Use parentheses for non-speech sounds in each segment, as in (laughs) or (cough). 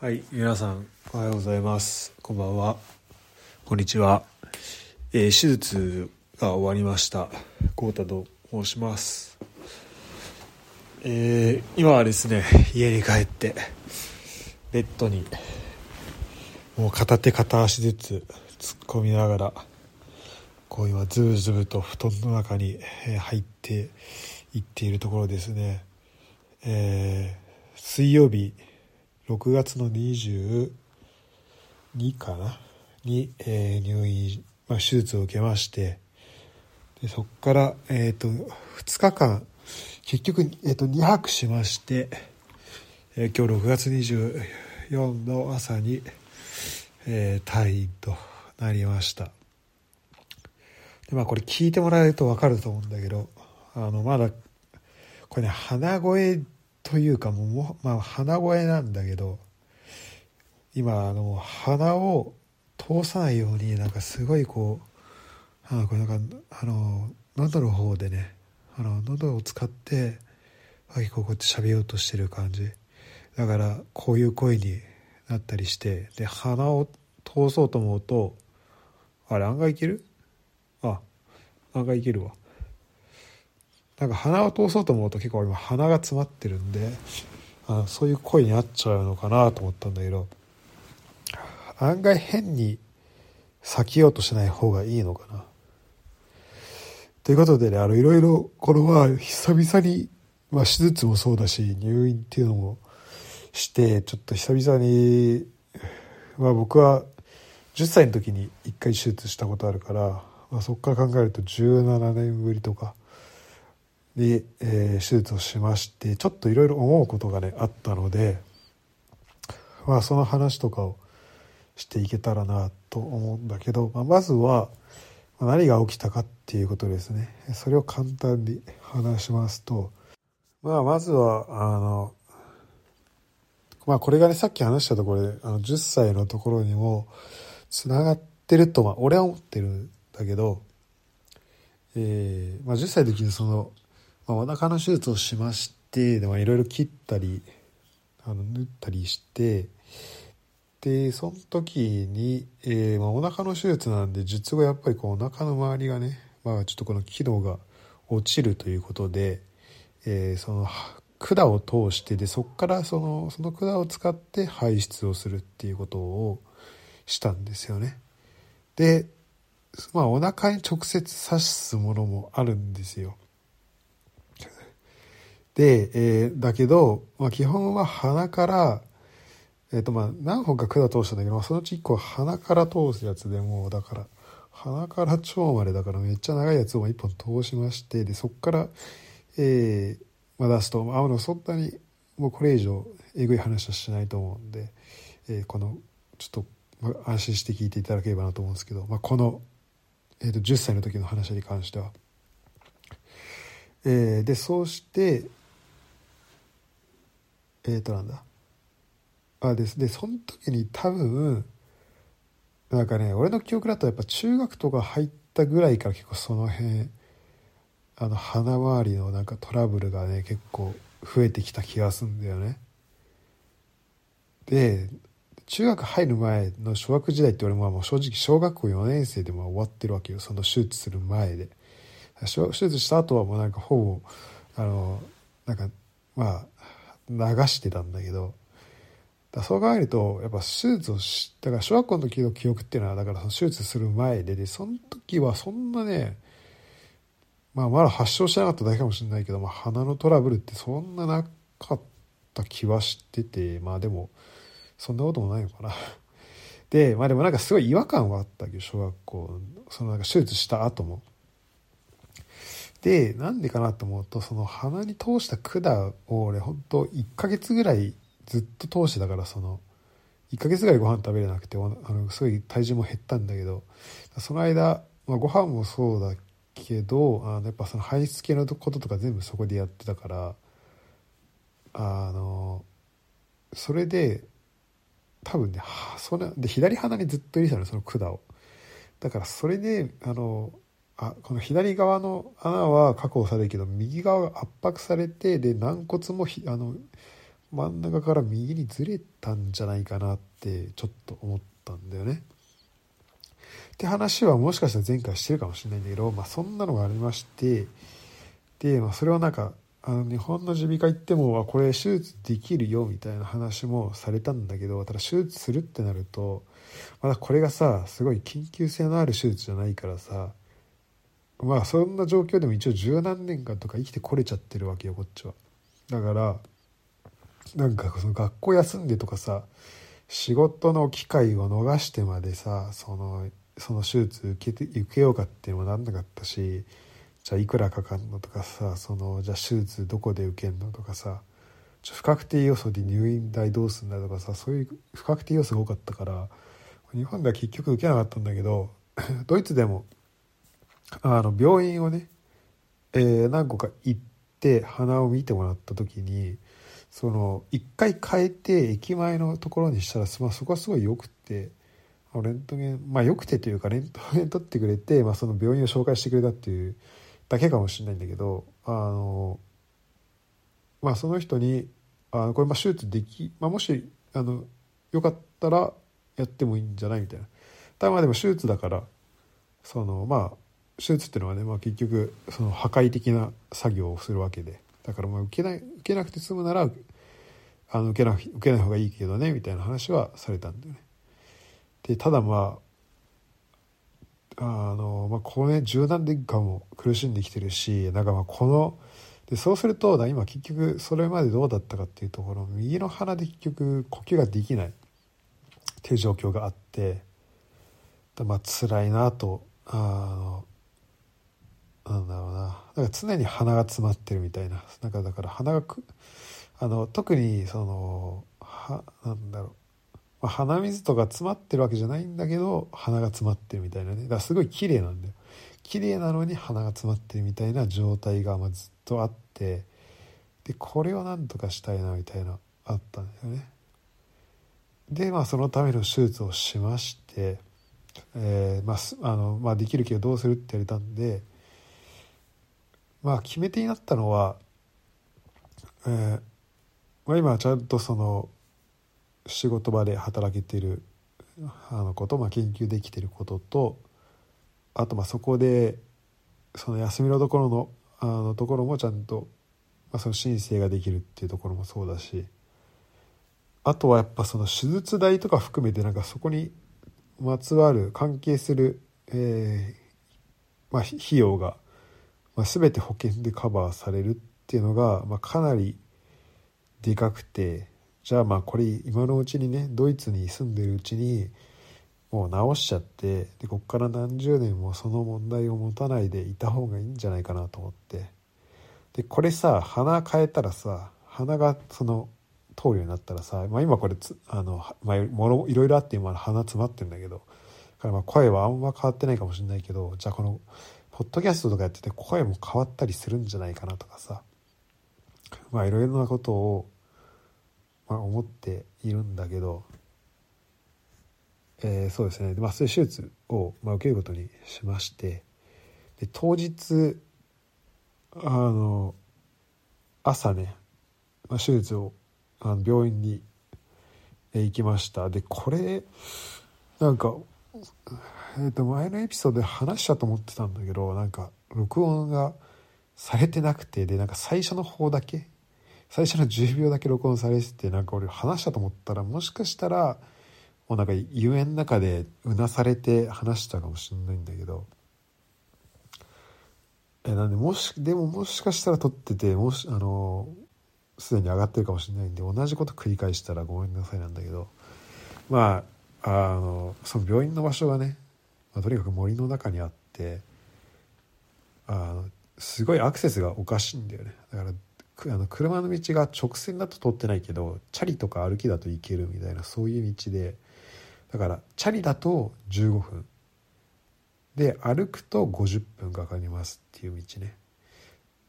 はい、皆さんおはようございます。こんばんは。こんにちは。えー手術が終わりました。コウタと申します。えー今はですね、家に帰って、ベッドに、もう片手片足ずつ突っ込みながら、こう今ズブズブと布団の中に入っていっているところですね。えー水曜日6月の22かな？に、えー入院、まあ、手術を受けましてでそこから、えー、と2日間結局、えー、と2泊しまして、えー今日6月24の朝に、えー退院となりました。でまあこれ聞いてもらえると分かると思うんだけどあのまだこれね鼻声というかもう、まあ、鼻声なんだけど今あの鼻を通さないようになんかすごいこうあこれなんかあの喉の方でねあの喉を使って結構こうやって喋ろうとしてる感じ。だからこういう声になったりしてで鼻を通そうと思うとあれ案外いける？あ案外いけるわ。なんか鼻を通そうと思うと結構今鼻が詰まってるんであそういう声になっちゃうのかなと思ったんだけど案外変に避けようとしない方がいいのかな。ということでねあのいろいろこのまあ久々に、まあ、手術もそうだし入院っていうのもしてちょっと久々に、まあ、僕は10歳の時に1回手術したことあるから、まあ、そこから考えると17年ぶりとか。で、えー手術をしましてちょっといろいろ思うことがねあったので、まあ、その話とかをしていけたらなと思うんだけど、まあ、まずは何が起きたかっていうことですね。それを簡単に話しますと、まあ、まずはあの、まあ、これがねさっき話したところであの10歳のところにもつながってると、まあ、俺は思ってるんだけど、えーまあ、10歳の時にそのまあ、お腹の手術をしまして、いろいろ切ったりあの縫ったりしてでその時に、えーまあ、お腹の手術なんで術後やっぱりこうお腹の周りがね、まあ、ちょっとこの機能が落ちるということで、えーその管を通してでそこからそのその管を使って排出をするっていうことをしたんですよね。で、まあ、お腹に直接刺すものもあるんですよ。で、えーだけど、まあ、基本は鼻から、えっ、とまあ何本か管通したんだけど、まあ、そのうち1個は鼻から通すやつでもうだから鼻から腸までだからめっちゃ長いやつを1本通しましてでそこから、えーまあ、出すとあのそんなにもうこれ以上えぐい話はしないと思うんで、えーこのちょっと、まあ、安心して聞いていただければなと思うんですけど、まあ、この、えー、と10歳の時の話に関しては。えーでそうしてえー、となんだ。あです。でその時に多分なんかね俺の記憶だとやっぱ中学とか入ったぐらいから結構その辺あの鼻周りのなんかトラブルがね結構増えてきた気がするんだよね。で中学入る前の小学時代って俺ももう正直小学校4年生でも終わってるわけよ。その手術する前で。手手術した後はもうなんかほぼあのなんかまあ流してたんだけどだそう考えるとやっぱ手術をしだから小学校の時の記憶っていうのはだからその手術する前ででその時はそんなねまあまだ発症してなかっただけかもしれないけど、まあ、鼻のトラブルってそんななかった気はしててまあでもそんなこともないのかな。でまあでもなんかすごい違和感はあったけど小学校そのなんか手術した後も。でなんでかなと思うとその鼻に通した管を俺本当1ヶ月ぐらいずっと通してたからその1ヶ月ぐらいご飯食べれなくてあのすごい体重も減ったんだけどその間、まあ、ご飯もそうだけどあのやっぱその排出系のこととか全部そこでやってたからあのそれで多分ねはそれで左鼻にずっと入れてたのその管を。だからそれであのあこの左側の穴は確保されるけど右側が圧迫されてで軟骨もひあの真ん中から右にずれたんじゃないかなってちょっと思ったんだよね。って話はもしかしたら前回してるかもしれないんだけど、まあ、そんなのがありましてで、まあ、それはなんかあの日本の耳鼻科行ってもこれ手術できるよみたいな話もされたんだけどただ手術するってなるとまだこれがさすごい緊急性のある手術じゃないからさまあそんな状況でも一応十何年間とか生きてこれちゃってるわけよこっちは。だからなんかその学校休んでとかさ仕事の機会を逃してまでさそのその手術受けて受けようかっていうのもなんなかったしじゃあいくらかかんのとかさそのじゃあ手術どこで受けんのとかさ不確定要素で入院代どうすんだとかさそういう不確定要素が多かったから日本では結局受けなかったんだけど (laughs) ドイツでもあの病院をね、えー、何個か行って鼻を見てもらった時にその一回変えて駅前のところにしたら、まあ、そこはすごい良くてレントゲンまあ良くてというかレント (laughs) ゲン取ってくれて、まあ、その病院を紹介してくれたっていうだけかもしれないんだけどあのまあその人にあのこれまあ手術でき、まあ、もしあのよかったらやってもいいんじゃないみたいな。ただまあでも手術だからそのまあ手術っていうのはね、まあ、結局その破壊的な作業をするわけでだからまあ受けない受けなくて済むならあの受けな受けない方がいいけどねみたいな話はされたんだよね。でただまああの、まあ、これ柔軟年間も苦しんできてるしなんかまあこのでそうすると今結局それまでどうだったかっていうところ右の鼻で結局呼吸ができないっていう状況があってまあ辛いなとあのなんだろうなだから常に鼻が詰まってるみたいななんかだから鼻がくあの特にそのはなんだろう、まあ、鼻水とか詰まってるわけじゃないんだけど鼻が詰まってるみたいなね。だからすごい綺麗なんだよ。綺麗なのに鼻が詰まってるみたいな状態がまずっとあってでこれをなんとかしたいなみたいなあったんだよね。でまあそのための手術をしまして、えーまああのまあ、できるけどどうするって言われたんでまあ決め手になったのは、えーまあ、今ちゃんとその仕事場で働けてるあのこと、まあ、研究できてることとあとまあそこでその休みのところのあのところもちゃんと、まあ、その申請ができるっていうところもそうだしあとはやっぱその手術代とか含めてなんかそこにまつわる関係する、えーまあ、費用がまあ、全て保険でカバーされるっていうのが、まあ、かなりでかくてじゃあまあこれ今のうちにねドイツに住んでるうちにもう直しちゃってでこっから何十年もその問題を持たないでいた方がいいんじゃないかなと思って。でこれさ鼻変えたらさ鼻がその通るようになったらさ、まあ、今これあの、まあ、もろいろいろあって今鼻詰まってるんだけどだからまあ声はあんま変わってないかもしれないけどじゃあこのポッドキャストとかやってて声も変わったりするんじゃないかなとかさ。まあいろいろなことを、まあ、思っているんだけど、えー、そうですね。まあそういう手術を、まあ、受けることにしましてで当日あの朝ね、まあ、手術をあの病院に行きました。でこれなんかえー、と前のエピソードで話したと思ってたんだけどなんか録音がされてなくてでなんか最初の方だけ最初の10秒だけ録音されててなんか俺話したと思ったらもしかしたらもうなんか夢の中でうなされて話したかもしれないんだけどえなんでもしでももしかしたら撮っててもしあのすでに上がってるかもしれないんで同じこと繰り返したらごめんなさいなんだけどまああのその病院の場所がねまあ、とにかく森の中にあってあのすごいアクセスがおかしいんだよね。だからあの車の道が直線だと通ってないけどチャリとか歩きだと行けるみたいなそういう道でだからチャリだと15分。で歩くと50分かかりますっていう道ね。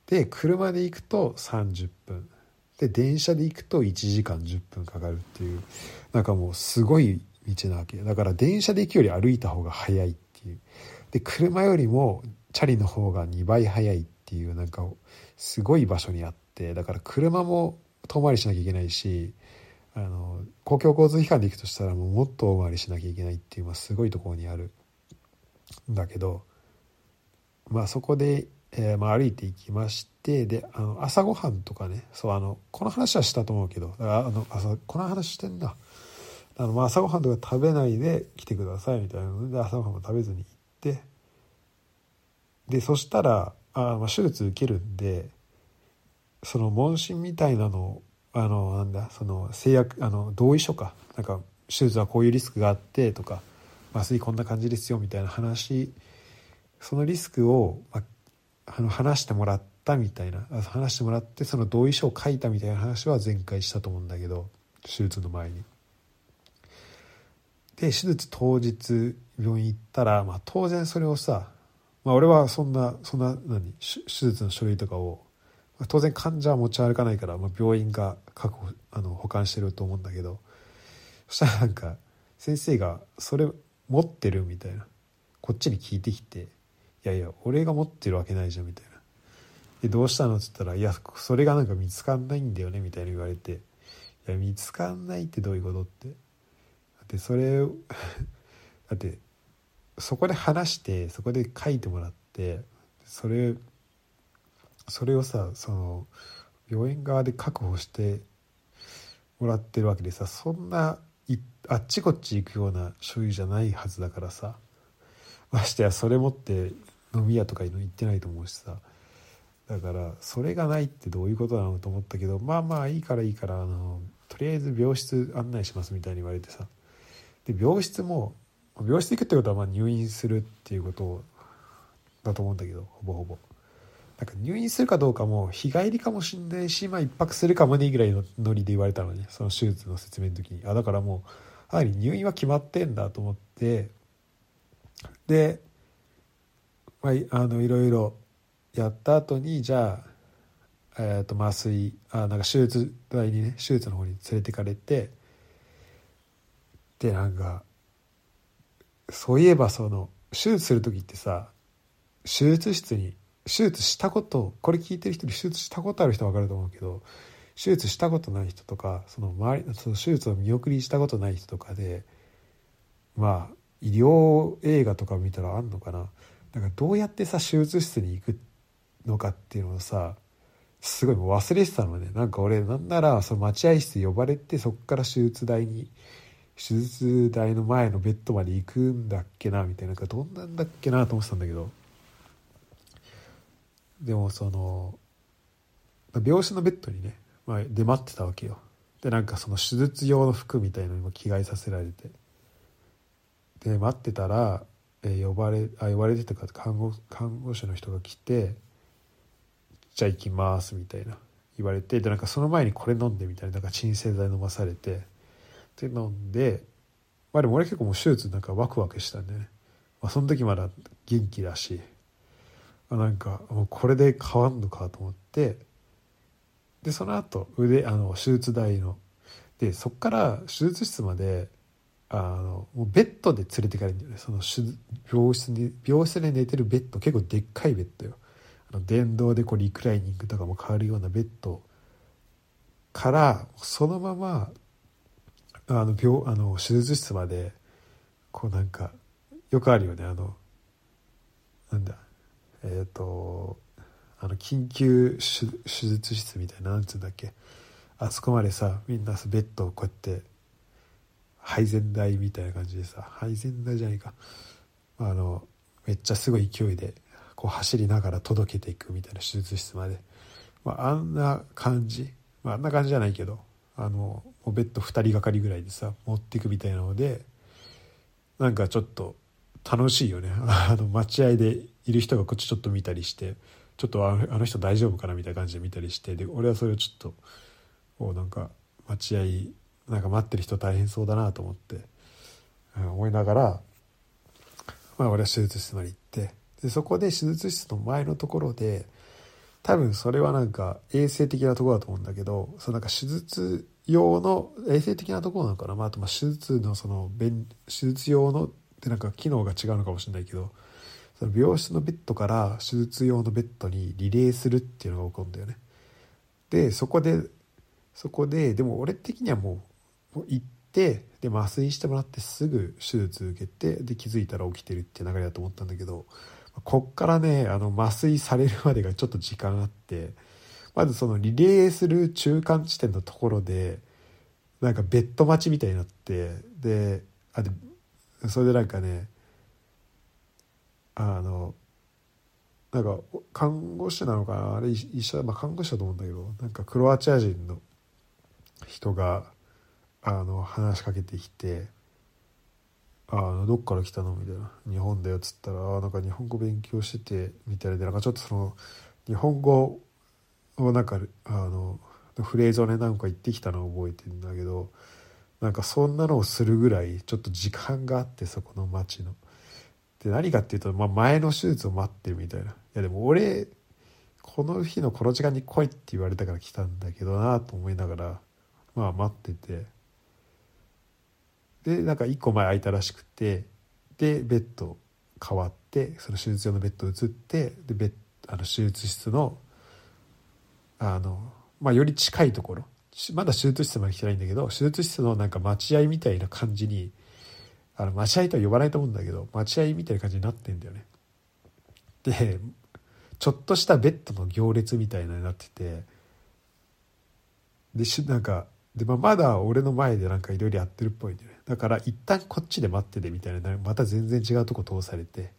で車で行くと30分。で電車で行くと1時間10分かかるっていうなんかもうすごい道なわけだから電車で行くより歩いた方が早いっていう。で車よりもチャリの方が2倍早いっていうなんかすごい場所にあって。だから車も遠回りしなきゃいけないしあの公共交通機関で行くとしたらもうもっと大回りしなきゃいけないっていう、まあ、すごいところにある。んだけどまあそこで、えー、まあ、歩いていきましてであの朝ごはんとかね。そうあのこの話はしたと思うけどあの朝この話してんだ。あの、まあ、朝ごはんとか食べないで来てくださいみたいなので朝ごはんも食べずに行ってでそしたらあ、まあ、手術受けるんでその問診みたいなのをあのなんだその制約あの同意書かなんか手術はこういうリスクがあってとか麻酔こんな感じですよみたいな話そのリスクを、まあ、あの話してもらったみたいな話してもらってその同意書を書いたみたいな話は前回したと思うんだけど手術の前に。で手術当日病院行ったら、まあ、当然それをさ、まあ、俺はそんなそんな何手術の書類とかをま当然患者は持ち歩かないから、まあ、病院が確保あの保管してると思うんだけどそしたらなんか先生が「それ持ってる?」みたいなこっちに聞いてきて「いやいや俺が持ってるわけないじゃん」みたいな「でどうしたの?」っつったら「いやそれがなんか見つかんないんだよね」みたいに言われて「いや見つかんないってどういうこと?」って (laughs) だってそれだってそこで話してそこで書いてもらってそれそれをさその病院側で確保してもらってるわけでさそんなあっちこっち行くような所有じゃないはずだからさましてやそれ持って飲み屋とかに行ってないと思うしさだからそれがないってどういうことなのと思ったけどまあまあいいからいいからあのとりあえず病室案内しますみたいに言われてさで病室も病室行くってことはまあ入院するっていうことだと思うんだけどほぼほぼ。なんか入院するかどうかも日帰りかもしんないし、まあ一泊するかもねぐらいのノリで言われたのね、その手術の説明の時に。あ、だからもう、やはり入院は決まってんだと思って、で、まあ、あの、いろいろやった後に、じゃあ、え、ー、と、麻酔、あ、なんか手術台にね、手術の方に連れてかれて、で、なんか、そういえばその、手術する時ってさ、手術室に手術したことこれ聞いてる人に手術したことある人は分かると思うけど手術したことない人とかその周りその手術を見送りしたことない人とかでまあ医療映画とか見たらあんのかな。だからどうやってさ手術室に行くのかっていうのをさすごいもう忘れてたのね。なんか俺なんならその待合室呼ばれてそっから手術台に手術台の前のベッドまで行くんだっけなみたいななんどんなんだっけなと思ってたんだけど。でもその病室のベッドにね、まあ、出待ってたわけよ。でなんかその手術用の服みたいのにも着替えさせられて。で待ってたら、えー、呼ばれあ呼ばれてたか看護看護師の人が来て「じゃあ行きます」みたいな言われてでなんかその前にこれ飲んでみたいななんか鎮静剤飲まされて。で飲んでまあでも俺結構もう手術なんかワクワクしたんでね、まあ、その時まだ元気だしあなんかもうこれで変わんのかと思ってでその後腕あの手術台のでそっから手術室まであのもうベッドで連れてかれるんだよね。その病室に病室で寝てるベッド結構でっかいベッドよ。あの電動でこうリクライニングとかも変わるようなベッドからそのままあの病あの手術室までこうなんかよくあるよね。あのなんだ。えっ、ー、とあの緊急手術室みたいななんつうんだっけ。あそこまでさみんなベッドをこうやって配膳台みたいな感じでさ配膳台じゃないか。あのめっちゃすごい勢いでこう走りながら届けていくみたいな手術室まで、まあ、あんな感じ、まあ、あんな感じじゃないけど。あのもうベッド2人がかりぐらいでさ持っていくみたいなのでなんかちょっと楽しいよね。(laughs) あの待合でいる人がこっちちょっと見たりしてちょっとあの人大丈夫かなみたいな感じで見たりしてで俺はそれをちょっとおなんか待合なんか待ってる人大変そうだなと思って、うん、思いながら、まあ、俺は手術室まで行ってでそこで手術室の前のところで多分それはなんか衛生的なとこだと思うんだけどそのなんか手術用の衛生的なところなのかな、まあ、あとま手術のその手術用のってなんか機能が違うのかもしれないけどその病室のベッドから手術用のベッドにリレーするっていうのが起こるんだよね。でそこでそこででも俺的にはもう行ってで麻酔してもらってすぐ手術受けてで気づいたら起きてるっていう流れだと思ったんだけどこっからねあの麻酔されるまでがちょっと時間あってまずそのリレーする中間地点のところでなんかベッド待ちみたいになってであでそれでなんかねあのなんか看護師なのかな？あれ医者、まあ、看護師だと思うんだけどなんかクロアチア人の人があの話しかけてきて「あのどっから来たの?」みたいな「日本だよ」っつったら「あなんか日本語勉強してて」みたいでなんかちょっとその日本語なんかあのフレーズをね何か言ってきたのを覚えてるんだけどなんかそんなのをするぐらいちょっと時間があってそこの町の。で何かっていうと、まあ、前の手術を待ってるみたいないやでも俺この日のこの時間に来いって言われたから来たんだけどなと思いながらまあ待っててでなんか1個前空いたらしくてでベッド変わってその手術用のベッド移ってでベッあの手術室のあの、まあ、より近いところ。まだ手術室まで来てないんだけど手術室のなんか待合みたいな感じにあの待合とは呼ばないと思うんだけど待合みたいな感じになってんだよね。でちょっとしたベッドの行列みたいなになっててでしなんかで、まあ、まだ俺の前でなんかいろいろやってるっぽいんだよね。だから一旦こっちで待っててみたいなまた全然違うとこ通されて。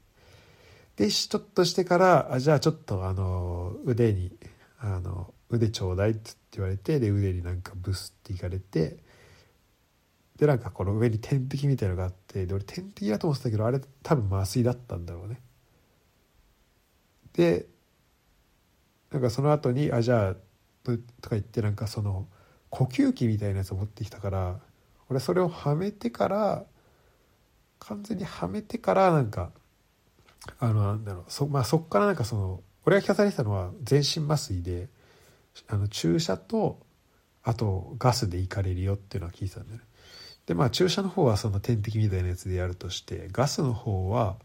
でちょっとしてからあじゃあちょっとあの腕にあの腕ちょうだいって言われてで腕になんかブスっていかれてでなんかこの上に点滴みたいのがあってで俺点滴だと思ってたけどあれ多分麻酔だったんだろうね。でなんかその後にあじゃあとか言ってなんかその呼吸器みたいなやつを持ってきたから俺それをはめてから完全にはめてからなんかあのなんだろうそ,、まあ、そっからなんかその俺が聞かされてたのは全身麻酔であの注射とあとガスでいかれるよっていうのは聞いてたんだよね。でまあ注射の方はその点滴みたいなやつでやるとしてガスの方は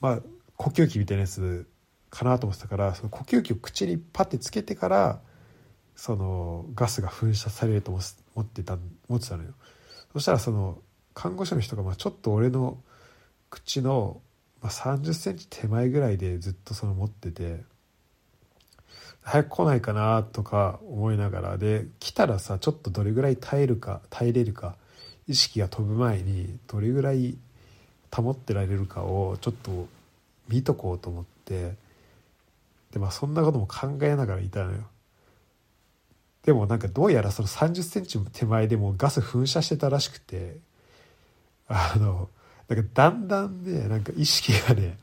まあ呼吸器みたいなやつかなと思ってたからその呼吸器を口にパッてつけてからそのガスが噴射されると思ってた思ってたのよ。そしたらその看護師の人がまあちょっと俺の口のま3 0センチ手前ぐらいでずっとその持ってて早く来ないかなとか思いながらで来たらさちょっとどれぐらい耐えるか耐えれるか意識が飛ぶ前にどれぐらい保ってられるかをちょっと見とこうと思ってでまあそんなことも考えながらいたのよ。でもなんかどうやらその3 0センチ手前でもガス噴射してたらしくてあのなんかだんだんねなんか意識がね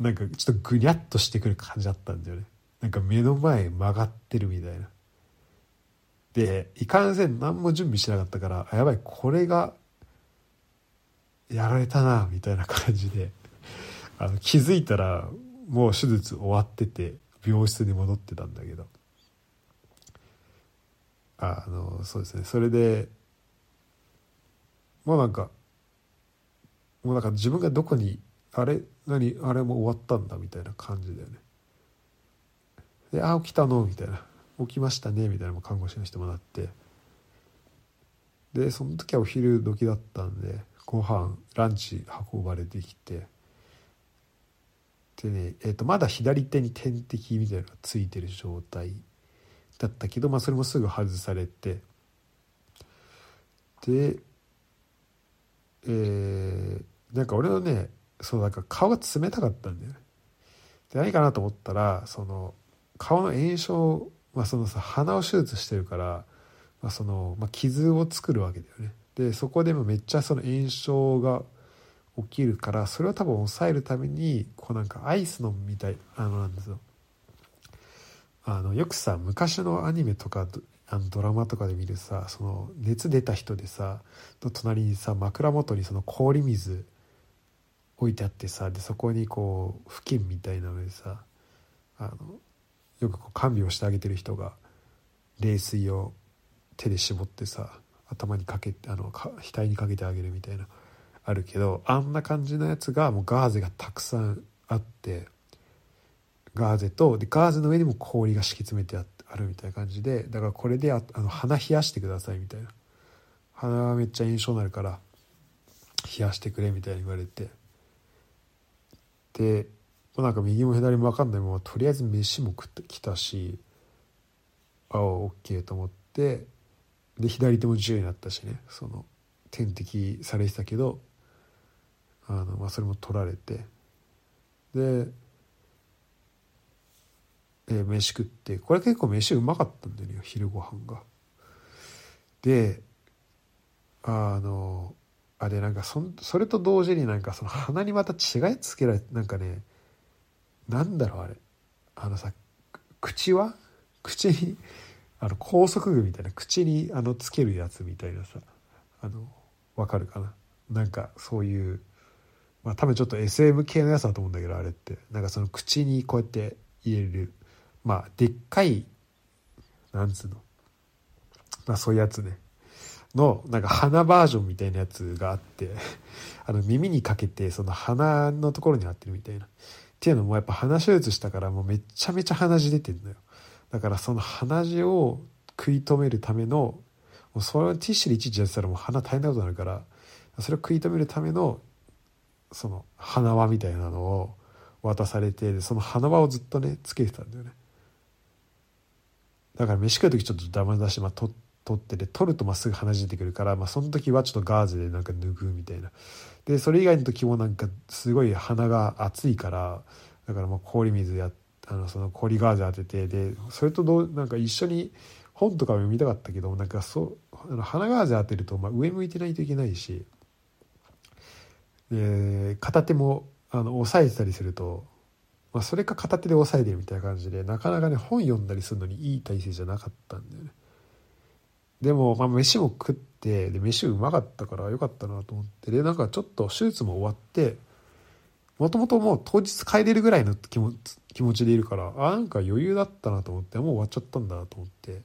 なんかちょっとぐにゃっとしてくる感じだったんだよねなんか目の前曲がってるみたいな。で、いかんせん何も準備してなかったから、あやばい、これが、やられたな、みたいな感じで、あの、気づいたら、もう手術終わってて、病室に戻ってたんだけど。あの、そうですね、それで、もうなんか、もうなんか自分がどこに、あれ、何、あれも終わったんだ、みたいな感じだよね。で「あ起きたの?」みたいな「起きましたね」みたいなも看護師の人もなって。でその時はお昼時だったんでご飯ランチ運ばれてきて。でね、えー、とまだ左手に点滴みたいなのがついてる状態だったけど、まあ、それもすぐ外されて。でえー、なんか俺のねそうなんか顔が冷たかったんだよね。で何かなと思ったらその顔の炎症、まあ、そのさ鼻を手術してるから、まあそのまあ、傷を作るわけだよね。でそこでもめっちゃその炎症が起きるからそれを多分抑えるためにこうなんかアイスのみたいあのなんですよ。あのよくさ昔のアニメとかあのドラマとかで見るさその熱出た人でさの隣にさ枕元にその氷水置いてあってさでそこにこう布巾みたいなのでさあのよくこう看病してあげてる人が冷水を手で絞ってさ頭にかけてあの額にかけてあげるみたいなあるけどあんな感じのやつがもうガーゼがたくさんあってガーゼとでガーゼの上にも氷が敷き詰めてああるみたいな感じでだからこれでああの鼻冷やしてくださいみたいな。鼻がめっちゃ炎症になるから冷やしてくれみたいに言われて。でもうなんか右も左も分かんないままとりあえず飯も食ってきたしああオッケーと思ってで左手も自由になったしねその点滴されてたけどあの、まあ、それも取られてでで飯食ってこれ結構飯うまかったんだよね昼ご飯が。であのあれなんかそそれと同時になんかその鼻にまた違いつけられてなんかねなんだろうあれ。あのさ口は？口にあの高速具みたいな口にあのつけるやつみたいなさあのわかるかな？なんかそういうまあ多分ちょっと SM 系のやつだと思うんだけどあれって。なんかその口にこうやって入れる。まあでっかいなんつうの？まあそういうやつね。のなんか鼻バージョンみたいなやつがあって (laughs) あの耳にかけてその鼻のところに合ってるみたいな。っていうのもやっぱ鼻手術したからもうめちゃめちゃ鼻血出てんのよ。だからその鼻血を食い止めるためのもうそれをティッシュでいちいちやってたらもう鼻大変なことになるからそれを食い止めるためのその鼻輪みたいなのを渡されてその鼻輪をずっとねつけてたんだよね。だから飯食う時ちょっとダメ出し、まあ、取っ取ってで取るとまっすぐ鼻血出てくるから、まあ、その時はちょっとガーゼでなんか拭うみたいな。でそれ以外の時もなんかすごい鼻が熱いからだからまあ氷水やあのその氷ガーゼ当ててでそれとどうなんか一緒に本とかも読みたかったけどなんかそうあの鼻ガーゼ当てると、まあ、上向いてないといけないしで片手もあの押さえてたりするとまあ、それか片手で押さえてるみたいな感じでなかなかね本読んだりするのにいい体勢じゃなかったんだよね。でも、まあ、飯も食ってで飯うまかったからよかったなと思ってでなんかちょっと手術も終わってもともともう当日帰れるぐらいの気持気持ちでいるからあなんか余裕だったなと思ってもう終わっちゃったんだなと思って。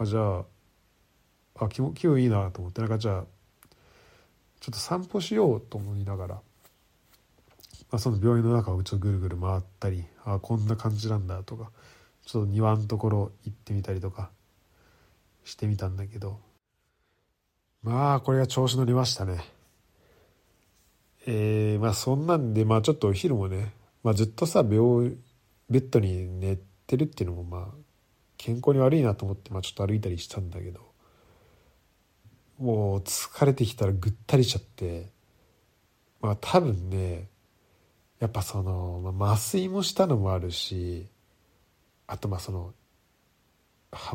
あじゃああ気気分いいなと思ってなんかじゃあちょっと散歩しようと思いながらまあ、その病院の中をちょっとぐるぐる回ったりあこんな感じなんだとかちょっと庭のところ行ってみたりとかしてみたんだけど。まあこれが調子乗りましたね。えー、まあそんなんでまあちょっとお昼もね、まあ、ずっとさ病ベッドに寝てるっていうのもまあ健康に悪いなと思って、まあ、ちょっと歩いたりしたんだけどもう疲れてきたらぐったりしちゃってまあ多分ねやっぱその、まあ、麻酔もしたのもあるしあとまあその、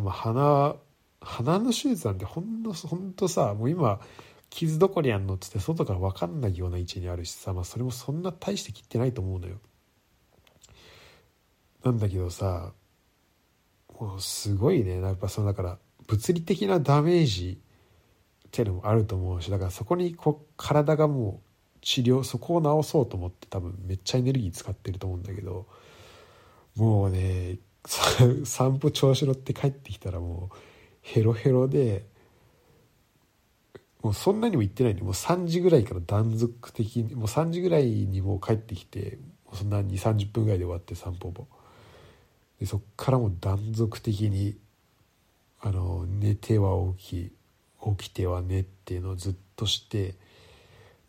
まあ、鼻鼻の手術なんてほんのほんとさもう今傷どこにあんのっつって外から分かんないような位置にあるしさ、まあ、それもそんな大して切ってないと思うのよ。なんだけどさもうすごいねやっぱそのだから物理的なダメージっていうのもあると思うしだからそこにこう体がもう治療そこを治そうと思って多分めっちゃエネルギー使ってると思うんだけどもうね散歩調子乗って帰ってきたらもうヘロヘロでもうそんなにも行ってないんでもう3時ぐらいから断続的にもう3時ぐらいにもう帰ってきてそんな2 3 0分ぐらいで終わって散歩も。でそっからもう断続的にあの寝ては起き起きては寝っていうのをずっとして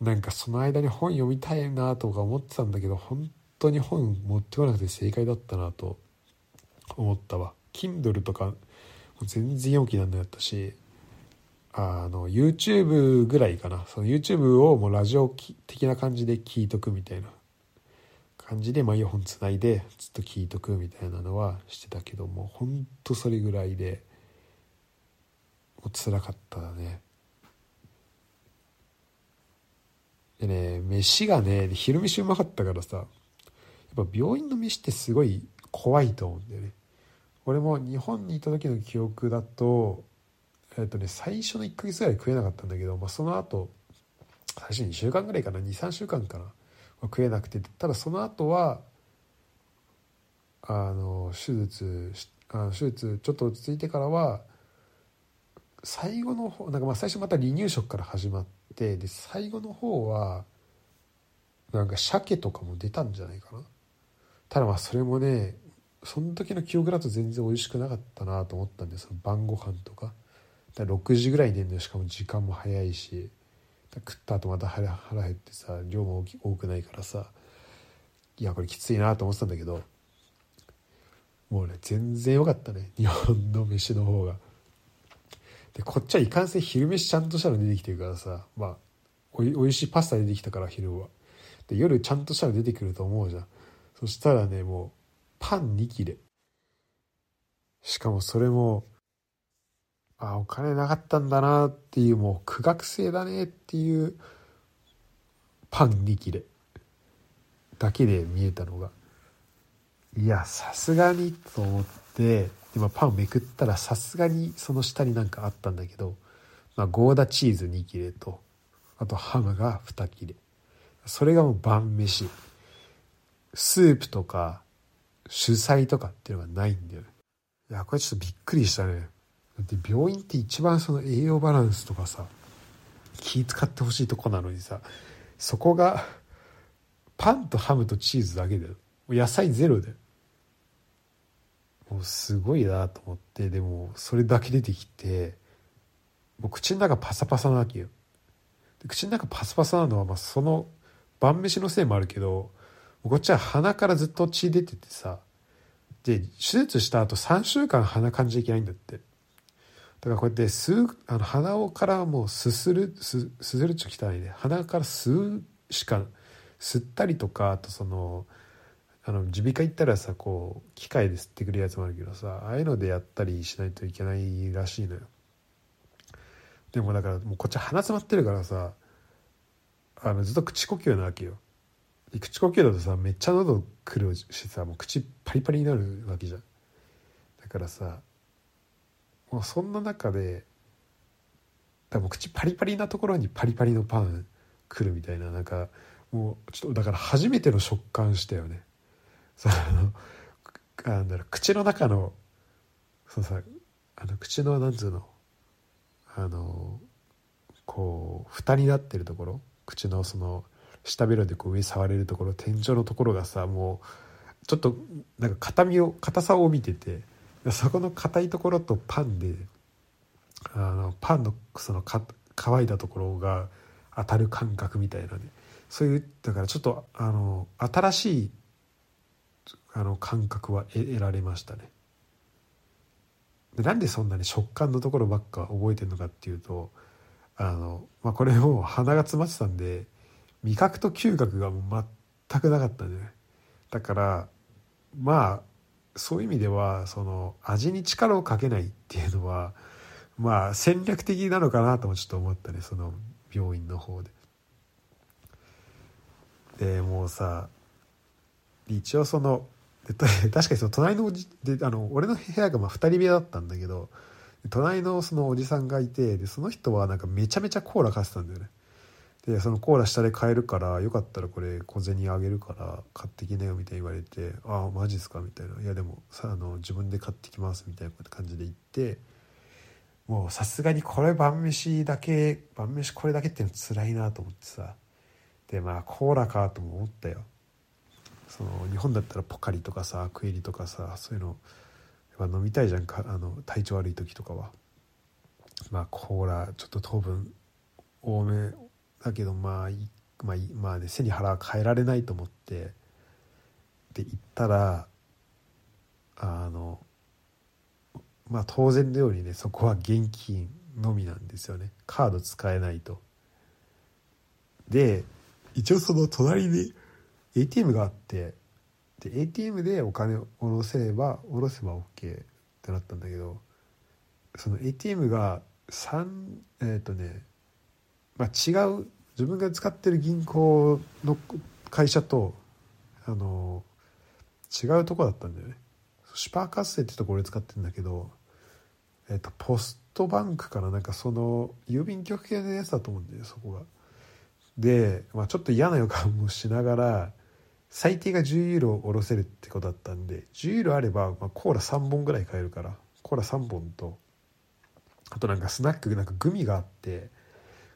なんかその間に本読みたいなとか思ってたんだけど本当に本持ってこなくて正解だったなと思ったわ。Kindle とか全然読む気なんなかったしあの YouTube ぐらいかな。その YouTube をもうラジオ的な感じで聞いとくみたいな。感じで、まあ、イヤホンつないでずっと聞いとくみたいなのはしてたけどもほんとそれぐらいでもう辛かったね。でね飯がね昼飯うまかったからさやっぱ病院の飯ってすごい怖いと思うんだよね。俺も日本にいた時の記憶だとえっとね最初の1ヶ月ぐらい食えなかったんだけど、まあ、その後最初2週間ぐらいかな23週間かな食えなくてただその後はあの手術あの手術ちょっと落ち着いてからは最後の方なんかまあ最初また離乳食から始まってで最後の方はなんか鮭とかも出たんじゃないかな。ただまあそれもねその時の記憶だと全然美味しくなかったなと思ったんでその晩ご飯とか。だか6時ぐらいに寝るのしかも時間も早いし。食った後また腹腹減ってさ量も多くないからさ。いやこれきついなと思ってたんだけどもうね全然良かったね。日本の飯の方が。でこっちはいかんせん昼飯ちゃんとしたの出てきてるからさ。まあおいおいしいパスタ出てきたから昼は。で夜ちゃんとしたの出てくると思うじゃん。そしたらねもうパン2切れ。しかもそれもあお金なかったんだなっていうもう苦学生だねっていうパン2切れ。だけで見えたのがいやさすがにと思って今パンめくったらさすがにその下になんかあったんだけど、まあ、ゴーダチーズ2切れとあとハムが2切れ。それがもう晩飯。スープとか主菜とかっていうのがないんだよね。いやこれちょっとびっくりしたね。だって病院って一番その栄養バランスとかさ気使ってほしいとこなのにさそこがパンとハムとチーズだけだよ。野菜ゼロだよ。もうすごいなと思ってでもそれだけ出てきてもう口の中パサパサなわけよ。口の中パサパサなのはまあその晩飯のせいもあるけどこっちは鼻からずっと血出ててさで手術した後3週間鼻かんじゃいけないんだって。だからこうやって吸うあの鼻をからもうすするすすするちょ汚いね鼻から吸うしか吸ったりとかあとそのあの耳鼻科行ったらさこう機械で吸ってくるやつもあるけどさああいうのでやったりしないといけないらしいのよ。でもだからもうこっち鼻詰まってるからさあのずっと口呼吸なわけよ。口呼吸だとさめっちゃ喉くるしさもう口パリパリになるわけじゃんだからさもうそんな中で多分口パリパリなところにパリパリのパン来るみたいななんかもうちょっとだから初めての食感したよね。そのなんだろう口の中のそうさあの口のなんつうのあのこう蓋になってるところ口のその下ベロでこう上触れるところ天井のところがさもうちょっとなんか硬みを硬さを見ててそこの硬いところとパンであのパンのそのか乾いたところが当たる感覚みたいなねそういうだからちょっとあの新しいあの感覚は得られましたね。でなんでそんなに食感のところばっか覚えてるのかっていうとあの、まあ、これも鼻が詰まってたんで味覚と嗅覚がもう全くなかったんでねだからまあそういう意味ではその味に力をかけないっていうのはまあ戦略的なのかなともちょっと思ったねその病院の方で。でもうさ一応その (laughs) 確かにその隣のおじであの俺の部屋がまあ2人部屋だったんだけど隣のそのおじさんがいてでその人はなんかめちゃめちゃコーラ買ってたんだよねでそのコーラ下で買えるからよかったらこれ小銭あげるから買ってきなよみたいに言われて「ああマジっすか」みたいな「いやでもさあの自分で買ってきます」みたいな感じで言ってもうさすがにこれ晩飯だけ晩飯これだけっていうの辛いなと思ってさ。でまあコーラかとも思ったよ。その日本だったらポカリとかさクエリとかさそういうのやっぱ飲みたいじゃんかあの体調悪い時とかは。まあコーラちょっと糖分多めだけどまあまあ、まあね背に腹は変えられないと思ってで行ったらあのまあ当然のようにねそこは現金のみなんですよね。カード使えないと。で一応その隣に ATM があってで ATM でお金を下ろせれば下ろせば OK ってなったんだけどその ATM が3えっ、ー、とねまあ違う自分が使ってる銀行の会社とあの違うとこだったんだよね。シュパーカッセってところで使ってるんだけどえっ、とポストバンクかな。なんかその郵便局系のやつだと思うんだよそこが。で、まあ、ちょっと嫌な予感もしながら最低が10ユーロ下ろせるってことだったんで10ユーロあれば、まあ、コーラ3本ぐらい買えるからコーラ3本とあとなんかスナックなんかグミがあって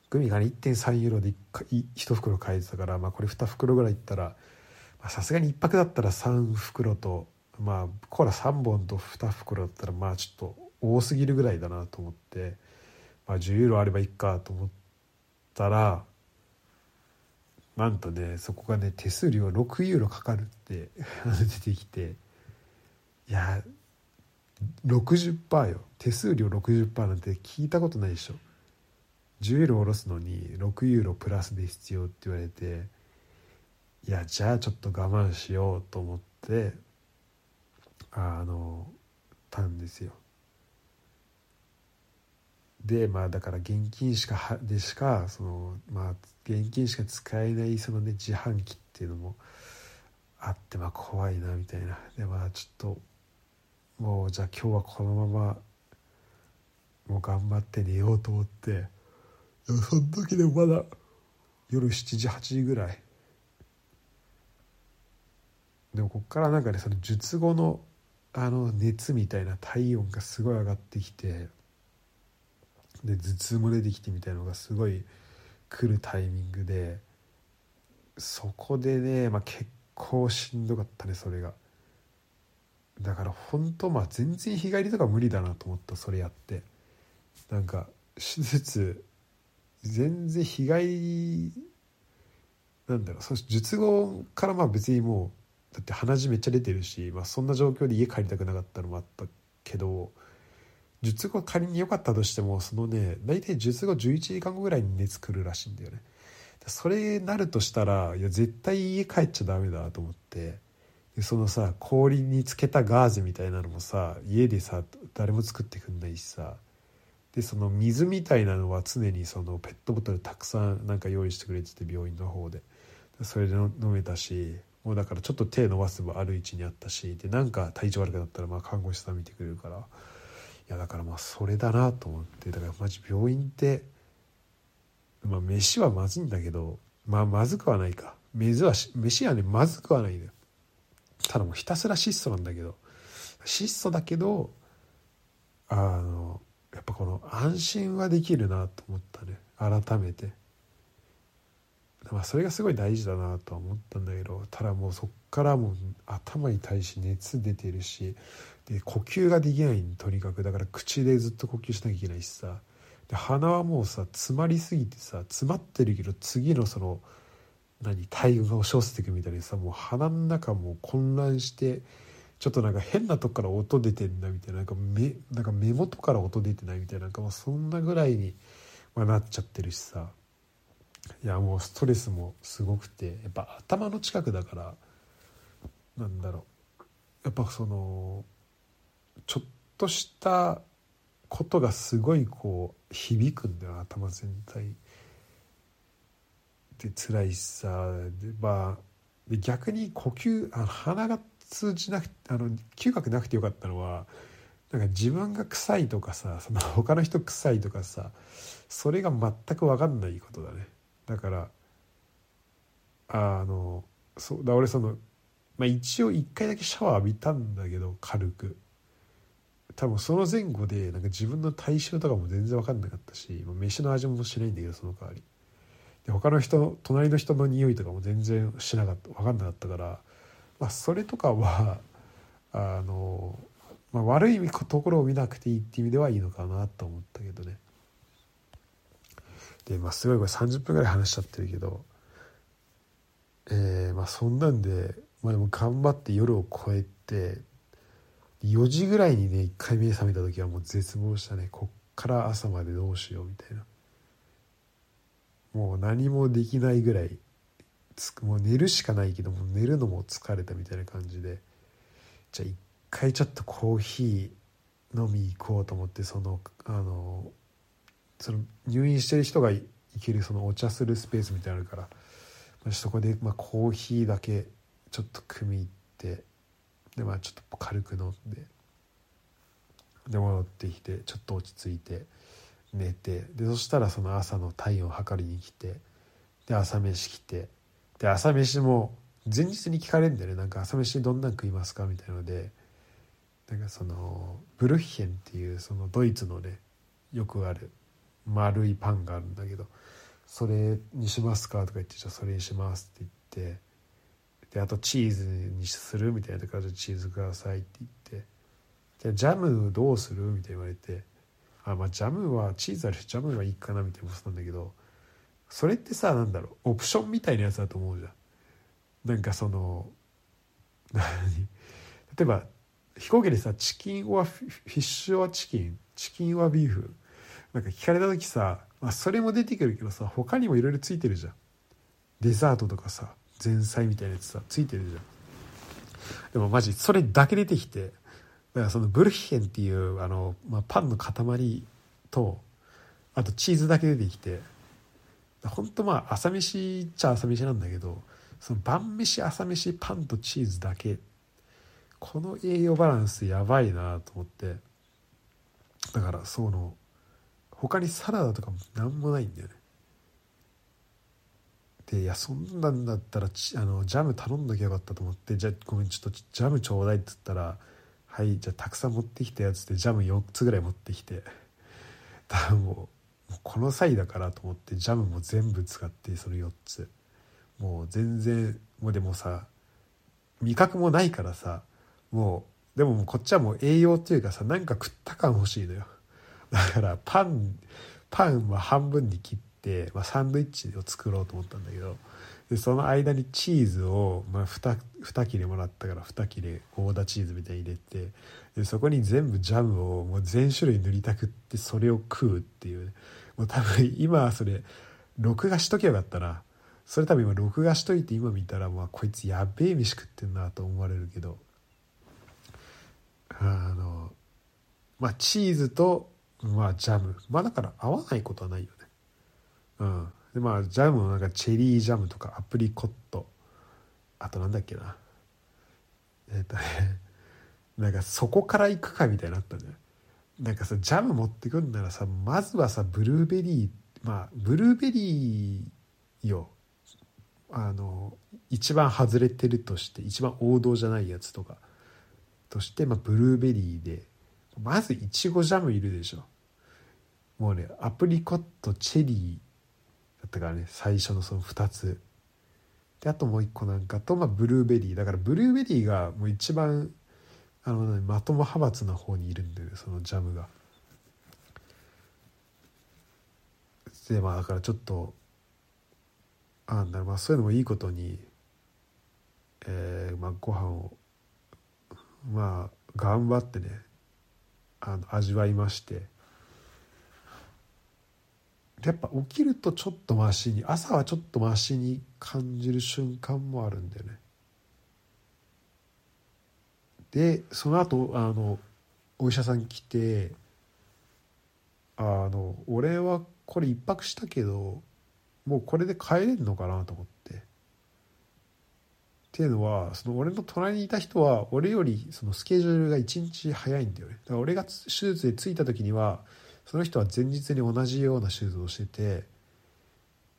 グミが1.3ユーロで 1, 1袋買えてたから、まあ、これ2袋ぐらいいったらさすがに1泊だったら3袋とまあコーラ3本と2袋だったらまあちょっと多すぎるぐらいだなと思って、まあ、10ユーロあればいいかと思ったらなんとねそこがね手数料6ユーロかかるって出てきていや60%よ。手数料60%なんて聞いたことないでしょ。10ユーロ下ろすのに6ユーロプラスで必要って言われていやじゃあちょっと我慢しようと思ってあのたんですよ。でまあだから現金しかでしかそのまあ現金しか使えないそのね自販機っていうのもあってまあ怖いなみたいな。でまあちょっともうじゃあ今日はこのままもう頑張って寝ようと思ってで (laughs) もその時でもまだ夜7時8時ぐらい。でもこっからなんかねその術後のあの熱みたいな体温がすごい上がってきてで頭痛も出てきてみたいなのがすごい来るタイミングでそこでね、まあ、結構しんどかったねそれが。だから本当まあ全然日帰りとか無理だなと思ったそれやって。なんか手術全然日帰りなんだろうそ術後からまあ別にもうだって鼻血めっちゃ出てるし、まあ、そんな状況で家帰りたくなかったのもあったけど術後仮に良かったとしてもそのね大体術後11時間後ぐらいに熱くるらしいんだよね。それなるとしたらいや絶対家帰っちゃダメだと思ってでそのさ氷につけたガーゼみたいなのもさ家でさ誰も作ってくんないしさでその水みたいなのは常にそのペットボトルたくさんなんか用意してくれてて病院の方で。それで飲めたしもうだからちょっと手伸ばせばある位置にあったしでなんか体調悪くなったらまあ看護師さん見てくれるから。いやだからまあそれだなと思って。だからマジ病院ってまあ飯はまずいんだけどまあまずくはないか。飯は飯はねまずくはないんだよ。ただもうひたすら質素なんだけど。質素だけどあのぱこの安心はできるなと思ったね。改めて。まあそれがすごい大事だなとは思ったんだけどただもうそっからもう頭に対し熱出てるしで呼吸ができないとにかく。だから口でずっと呼吸しなきゃいけないしさ。で鼻はもうさ詰まりすぎてさ詰まってるけど次のその何体温が押し寄せていくみたいにさもう鼻の中も混乱してちょっとなんか変なとこから音出てんだみたいななんか目なんか目元から音出てないみたいななんかもうそんなぐらいに、まあ、なっちゃってるしさ。いやもうストレスもすごくてやっぱ頭の近くだからなんだろう。やっぱそのちょっとしたことがすごいこう響くんだよ頭全体。で辛いしさ。でまあで逆に呼吸あ鼻が通じなくあの嗅覚なくてよかったのはなんか自分が臭いとかさその (laughs) 他の人臭いとかさそれが全く分かんないことだね。だからあのそうだ俺その、まあ、一応1回だけシャワー浴びたんだけど軽く。多分その前後でなんか自分の体臭とかも全然分かんなかったし飯の味もしないんだけどその代わり。で他の人隣の人の匂いとかも全然しなかった分かんなかったからまあ、それとかはあの、まあ、悪いところを見なくていいっていう意味ではいいのかなと思ったけどね。でまあすごいこれ30分ぐらい話しちゃってるけどえー、まあそんなんで、まあ、でも頑張って夜を越えて4時ぐらいにね一回目覚めた時はもう絶望したね。こっから朝までどうしようみたいな。もう何もできないぐらい。もう寝るしかないけども寝るのも疲れたみたいな感じで。じゃあ一回ちょっとコーヒー飲み行こうと思ってそのあのその入院してる人が行けるそのお茶するスペースみたいなのあるから、そこでまあコーヒーだけちょっと汲み入ってでまあちょっと軽く飲んでで戻ってきてちょっと落ち着いて寝てでそしたらその朝の体温を測りに来てで朝飯来てで朝飯も前日に聞かれるんだよね。なんか朝飯どんなん食いますかみたいなのでなんかそのブルッヘンっていうそのドイツのねよくある丸いパンがあるんだけどそれにしますかとか言ってじゃあそれにしますって言ってであとチーズにするみたいなところでチーズくださいって言ってでジャムどうするみたいに言われてあまあジャムはチーズあるしジャムはいいかなみたいなことなんだけどそれってさなんだろうオプションみたいなやつだと思うじゃん。なんかその何？(laughs) 例えば飛行機でさチキンはフィッシュはチキンチキンはビーフ。なんか聞かれた時さ、まあ、それも出てくるけどさ他にもいろいろついてるじゃん。デザートとかさ前菜みたいなやつさついてるじゃん。でもマジそれだけ出てきてだからそのブルヒヘンっていうあの、まあ、パンの塊とあとチーズだけ出てきて本当まあ朝飯っちゃ朝飯なんだけどその晩飯朝飯パンとチーズだけ。この栄養バランスやばいなと思って。だからその他にサラダとかも何もないんだよね。でいやそんなんだったらあのジャム頼んどきゃよかったと思ってじゃごめんちょっとジャムちょうだいっつったらはいじゃあたくさん持ってきたやつでジャム4つぐらい持ってきて。だからもうこの際だからと思ってジャムも全部使ってその4つ。もう全然もうでもさ味覚もないからさもうでももうこっちはもう栄養というかさなんか食った感欲しいのよ。だからパンパンは半分に切って、まあ、サンドイッチを作ろうと思ったんだけどでその間にチーズを、まあ2、2, 切れもらったから2切れゴーダチーズみたいに入れてでそこに全部ジャムをもう全種類塗りたくってそれを食うっていう、ね、もう多分今それ録画しとけばよかったな。それ多分今録画しといて今見たらまあこいつやべえ飯食ってんなと思われるけど。あのまあチーズとまあジャム。まあだから合わないことはないよね。うん。でまあジャムもなんかチェリージャムとかアプリコット。あとなんだっけな。えっ、とねなんかそこから行くかみたいになったんだよ。ななんかさジャム持ってくんならさまずはさブルーベリーまあブルーベリーよ。あの一番外れてるとして一番王道じゃないやつとか。として、まあ、ブルーベリーでまずいちごジャムいるでしょ。もうねアプリコットチェリーだったからね最初のその2つ。であともう一個なんかと、まあ、ブルーベリー。だからブルーベリーがもう一番あの、まとも派閥の方にいるんだよねそのジャムが。でまあだからちょっとあなまあそういうのもいいことに、えーまあ、ご飯をまあ頑張ってねあの味わいましてやっぱ起きるとちょっとマシに朝はちょっとマシに感じる瞬間もあるんだよね。でその後あのお医者さん来て「あの俺はこれ一泊したけどもうこれで帰れんのかなと思って。っていうのはその俺の隣にいた人は俺よりそのスケジュールが1日早いんだよね。だから俺が手術で着いた時にはその人は前日に同じような手術をしてて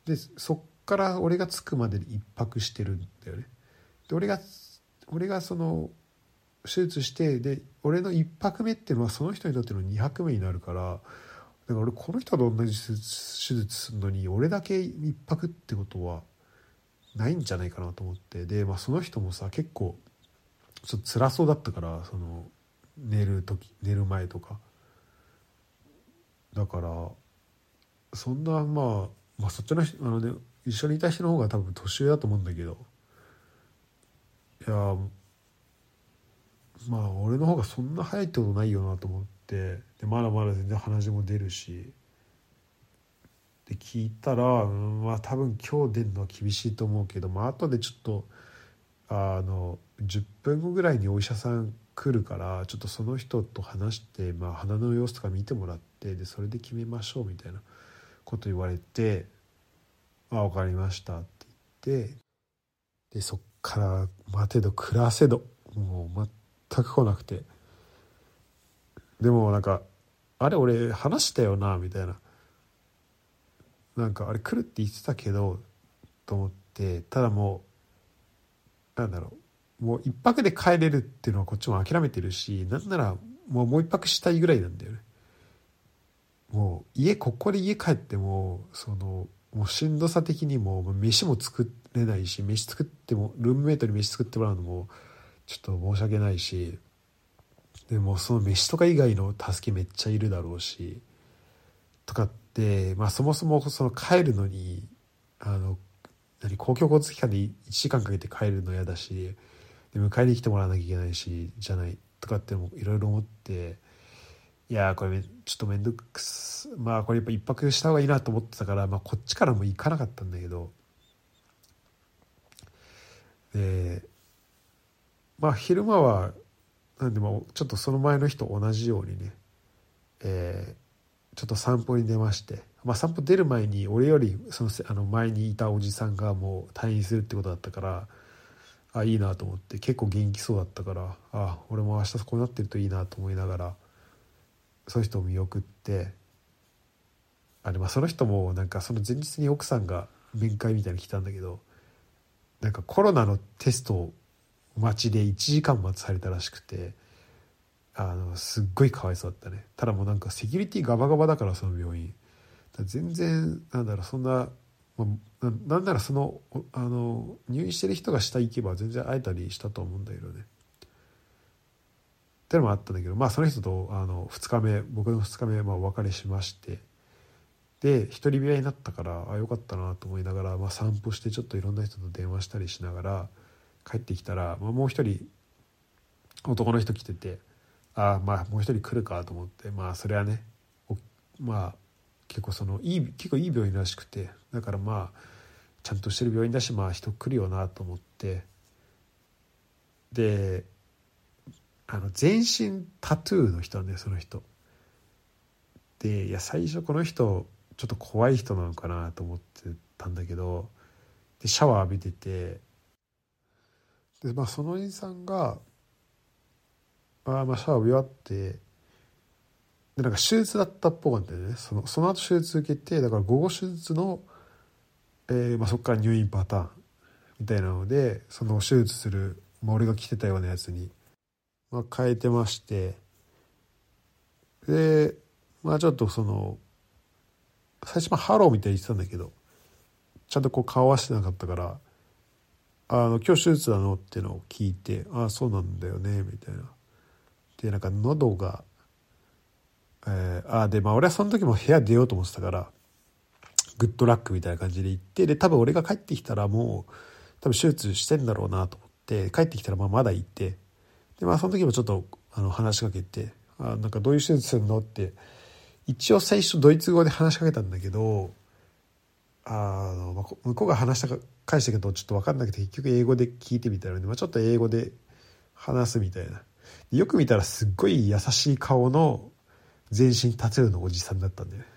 でそっから俺が着くまでに1泊してるんだよね。で俺が俺がその手術してで俺の1泊目っていうのはその人にとっての2泊目になるからだから俺この人と同じ手術するのに俺だけ一泊ってことはないんじゃないかなと思ってで、まあ、その人もさ結構ちょっと辛そうだったからその寝る時寝る前とか。だからそんなまあ、まあ、そっちのあの、ね、一緒にいた人の方が多分年上だと思うんだけど。いやまあ俺の方がそんな早いってことないよなと思って。でまだまだ全然鼻血も出るしで聞いたら、うん、まあ多分今日出るのは厳しいと思うけど、まあ後でちょっとあの10分後ぐらいにお医者さん来るからちょっとその人と話して、まあ、鼻の様子とか見てもらってでそれで決めましょうみたいなこと言われて「あ分かりました」って言ってでそっから待てど暮らせどもう全く来なくて。でもなんかあれ俺話したよなみたいな。なんかあれ来るって言ってたけどと思って。ただもうなんだろう。もう一泊で帰れるっていうのはこっちも諦めてるしなんならもうもう一泊したいぐらいなんだよね。もう家ここで家帰ってもそのもうしんどさ的にも飯も作れないし飯作ってもルームメイトに飯作ってもらうのもちょっと申し訳ないしでもその飯とか以外の助けめっちゃいるだろうしとかって、まあ、そもそもその帰るのにあの何公共交通機関で1時間かけて帰るの嫌だしで迎えに来てもらわなきゃいけないしじゃないとかってもいろいろ思っていやこれちょっと面倒くすまあこれやっぱ一泊した方がいいなと思ってたから、まあ、こっちからも行かなかったんだけどでまあ昼間はなんでもちょっとその前の日と同じようにね、えー、ちょっと散歩に出まして、まあ、散歩出る前に俺よりそのあの前にいたおじさんがもう退院するってことだったからあいいなと思って結構元気そうだったからあ俺も明日こうなってるといいなと思いながらそういう人を見送ってあれまあその人もなんかその前日に奥さんが面会みたいに来たんだけどなんかコロナのテストを待ちで1時間待たされたらしくてあのすっごいかわいそうだったね。ただもうなんかセキュリティガバガバだからその病院。全然なんだろうそんな、まあ、なんならそのあの入院してる人が下行けば全然会えたりしたと思うんだけどね。ってのもあったんだけどまあその人とあの2日目僕の2日目まあお別れしまして。で一人部屋になったからあよかったなと思いながら、まあ、散歩してちょっといろんな人と電話したりしながら帰ってきたら、まあ、もう一人男の人来ててああまあもう一人来るかと思ってまあそれはねまあ結構そのいい結構いい病院らしくてだからまあちゃんとしてる病院だしまあ人来るよなと思ってであの全身タトゥーの人なんだよその人。でいや最初この人ちょっと怖い人なのかなと思ってたんだけどでシャワー浴びててで、まあ、そのおじさんが、あまあ、シャワー終わってでなんか手術だったっぽかったよね。そのその後手術受けてだから午後手術の、えーまあ、そこから入院パターンみたいなのでその手術する、まあ、俺が着てたようなやつに、まあ、変えてましてでまあちょっとその最初はハローみたいに言ってたんだけどちゃんとこう顔合わせてなかったからあの今日手術なのってのを聞いてああそうなんだよねみたいなでなんか喉がえー、あでまあ俺はその時も部屋出ようと思ってたから good luck みたいな感じで行ってで多分俺が帰ってきたらもう多分手術してんだろうなと思って帰ってきたらまあまだ行ってでまあその時もちょっとあの話しかけて「あなんかどういう手術するの?」って一応最初ドイツ語で話しかけたんだけどあの、まあ、向こうが話したか返したけどちょっと分かんなくて結局英語で聞いてみたので、まあ、ちょっと英語で話すみたいな。よく見たらすっごい優しい顔の全身タトゥーのおじさんだったんだよね。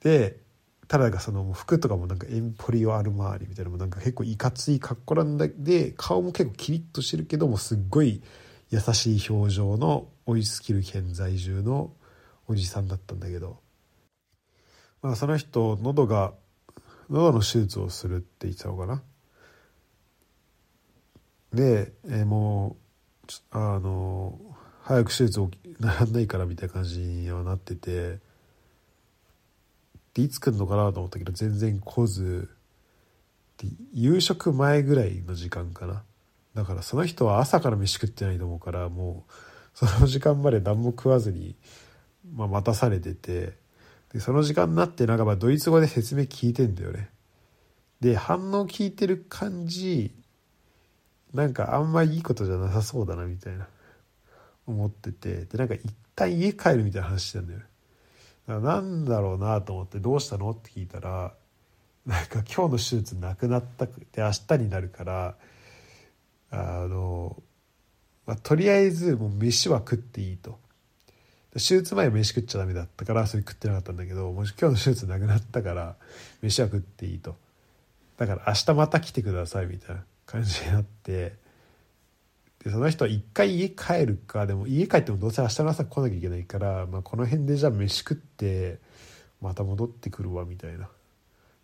でただがその服とかもなんかエンポリオアルマーリみたいなもなんか結構いかつい格好なんだで顔も結構キリッとしてるけどもすっごい優しい表情のオイスキル県在住のおじさんだったんだけどまあその人喉が喉の手術をするって言ってたのかな？で、えー、もうあの早く手術をならないからみたいな感じにはなっててでいつ来るのかなと思ったけど全然来ずで夕食前ぐらいの時間かな。だからその人は朝から飯食ってないと思うからもうその時間まで何も食わずに、まあ、待たされててでその時間になってなんかまあドイツ語で説明聞いてんだよね。で反応聞いてる感じなんかあんまいいことじゃなさそうだなみたいな思ってて。でなんか一旦家帰るみたいな話してんだよだからなんだろうなと思って「どうしたの?」って聞いたらなんか今日の手術なくなったくて明日になるからあの、まあ、とりあえずもう飯は食っていいと。手術前飯食っちゃダメだったからそれ食ってなかったんだけどもし今日の手術なくなったから飯は食っていいと。だから明日また来てくださいみたいな感じになってでその人は一回家帰るかでも家帰ってもどうせ明日の朝来なきゃいけないから、まあ、この辺でじゃあ飯食ってまた戻ってくるわみたいな。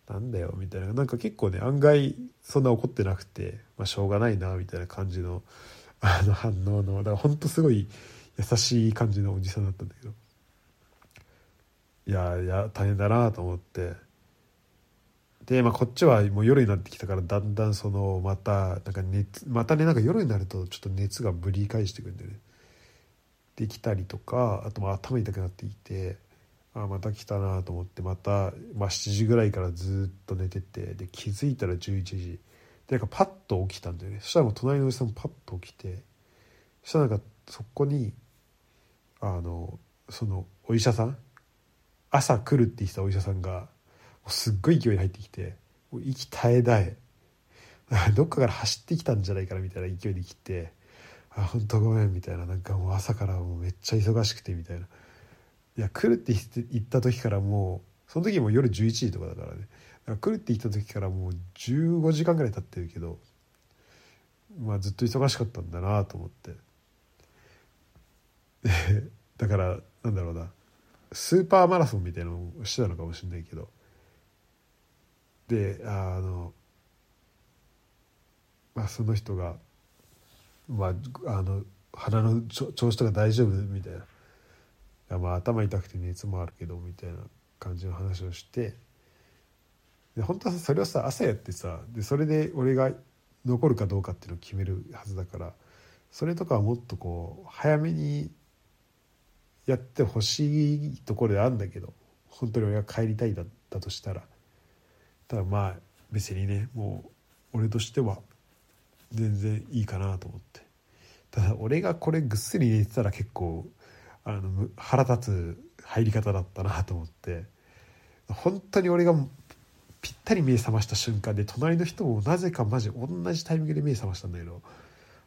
なんだよみたいな。なんか結構ね案外そんな怒ってなくて、まあ、しょうがないなみたいな感じのあの反応の。だからほんとすごい優しい感じのおじさんだったんだけど。いやいや大変だなと思って。で、まあ、こっちはもう夜になってきたからだんだんそのまたなんか熱またねなんか夜になるとちょっと熱がぶり返してくるんでね。できたりとかあとまあ頭痛くなっていてあまた来たなと思ってまた、まあ、7時ぐらいからずっと寝ててで気づいたら11時。でなんかパッと起きたんだよね。そしたらもう隣のおじさんもパッと起きてそしたらなんかそこにあのそのお医者さん？朝来るって言ってたお医者さんがすっごい勢いで入ってきて息絶え絶え。(laughs) どっかから走ってきたんじゃないかなみたいな勢いで来て「あ本当ごめん」みたいな。なんかもう朝からもうめっちゃ忙しくてみたいな。いや来るって言った時からもうその時も夜11時とかだからね。から来るって言った時からもう15時間ぐらい経ってるけどまあずっと忙しかったんだなと思って。(laughs) だからなんだろうな。スーパーマラソンみたいなのをしてたのかもしれないけど。であのまあその人がまああの鼻の調子とか大丈夫みたいな。まあ頭痛くて熱もあるけどみたいな感じの話をして。で本当はそれをさ朝やってさでそれで俺が残るかどうかっていうのを決めるはずだからそれとかはもっとこう早めにやってほしいところであるんだけど本当に俺が帰りたいだったとしたら。ただまあ別にねもう俺としては全然いいかなと思って。ただ俺がこれぐっすり寝てたら結構あの腹立つ入り方だったなと思って。本当に俺がぴったり目覚ました瞬間で隣の人もなぜかマジ同じタイミングで目覚ましたんだけど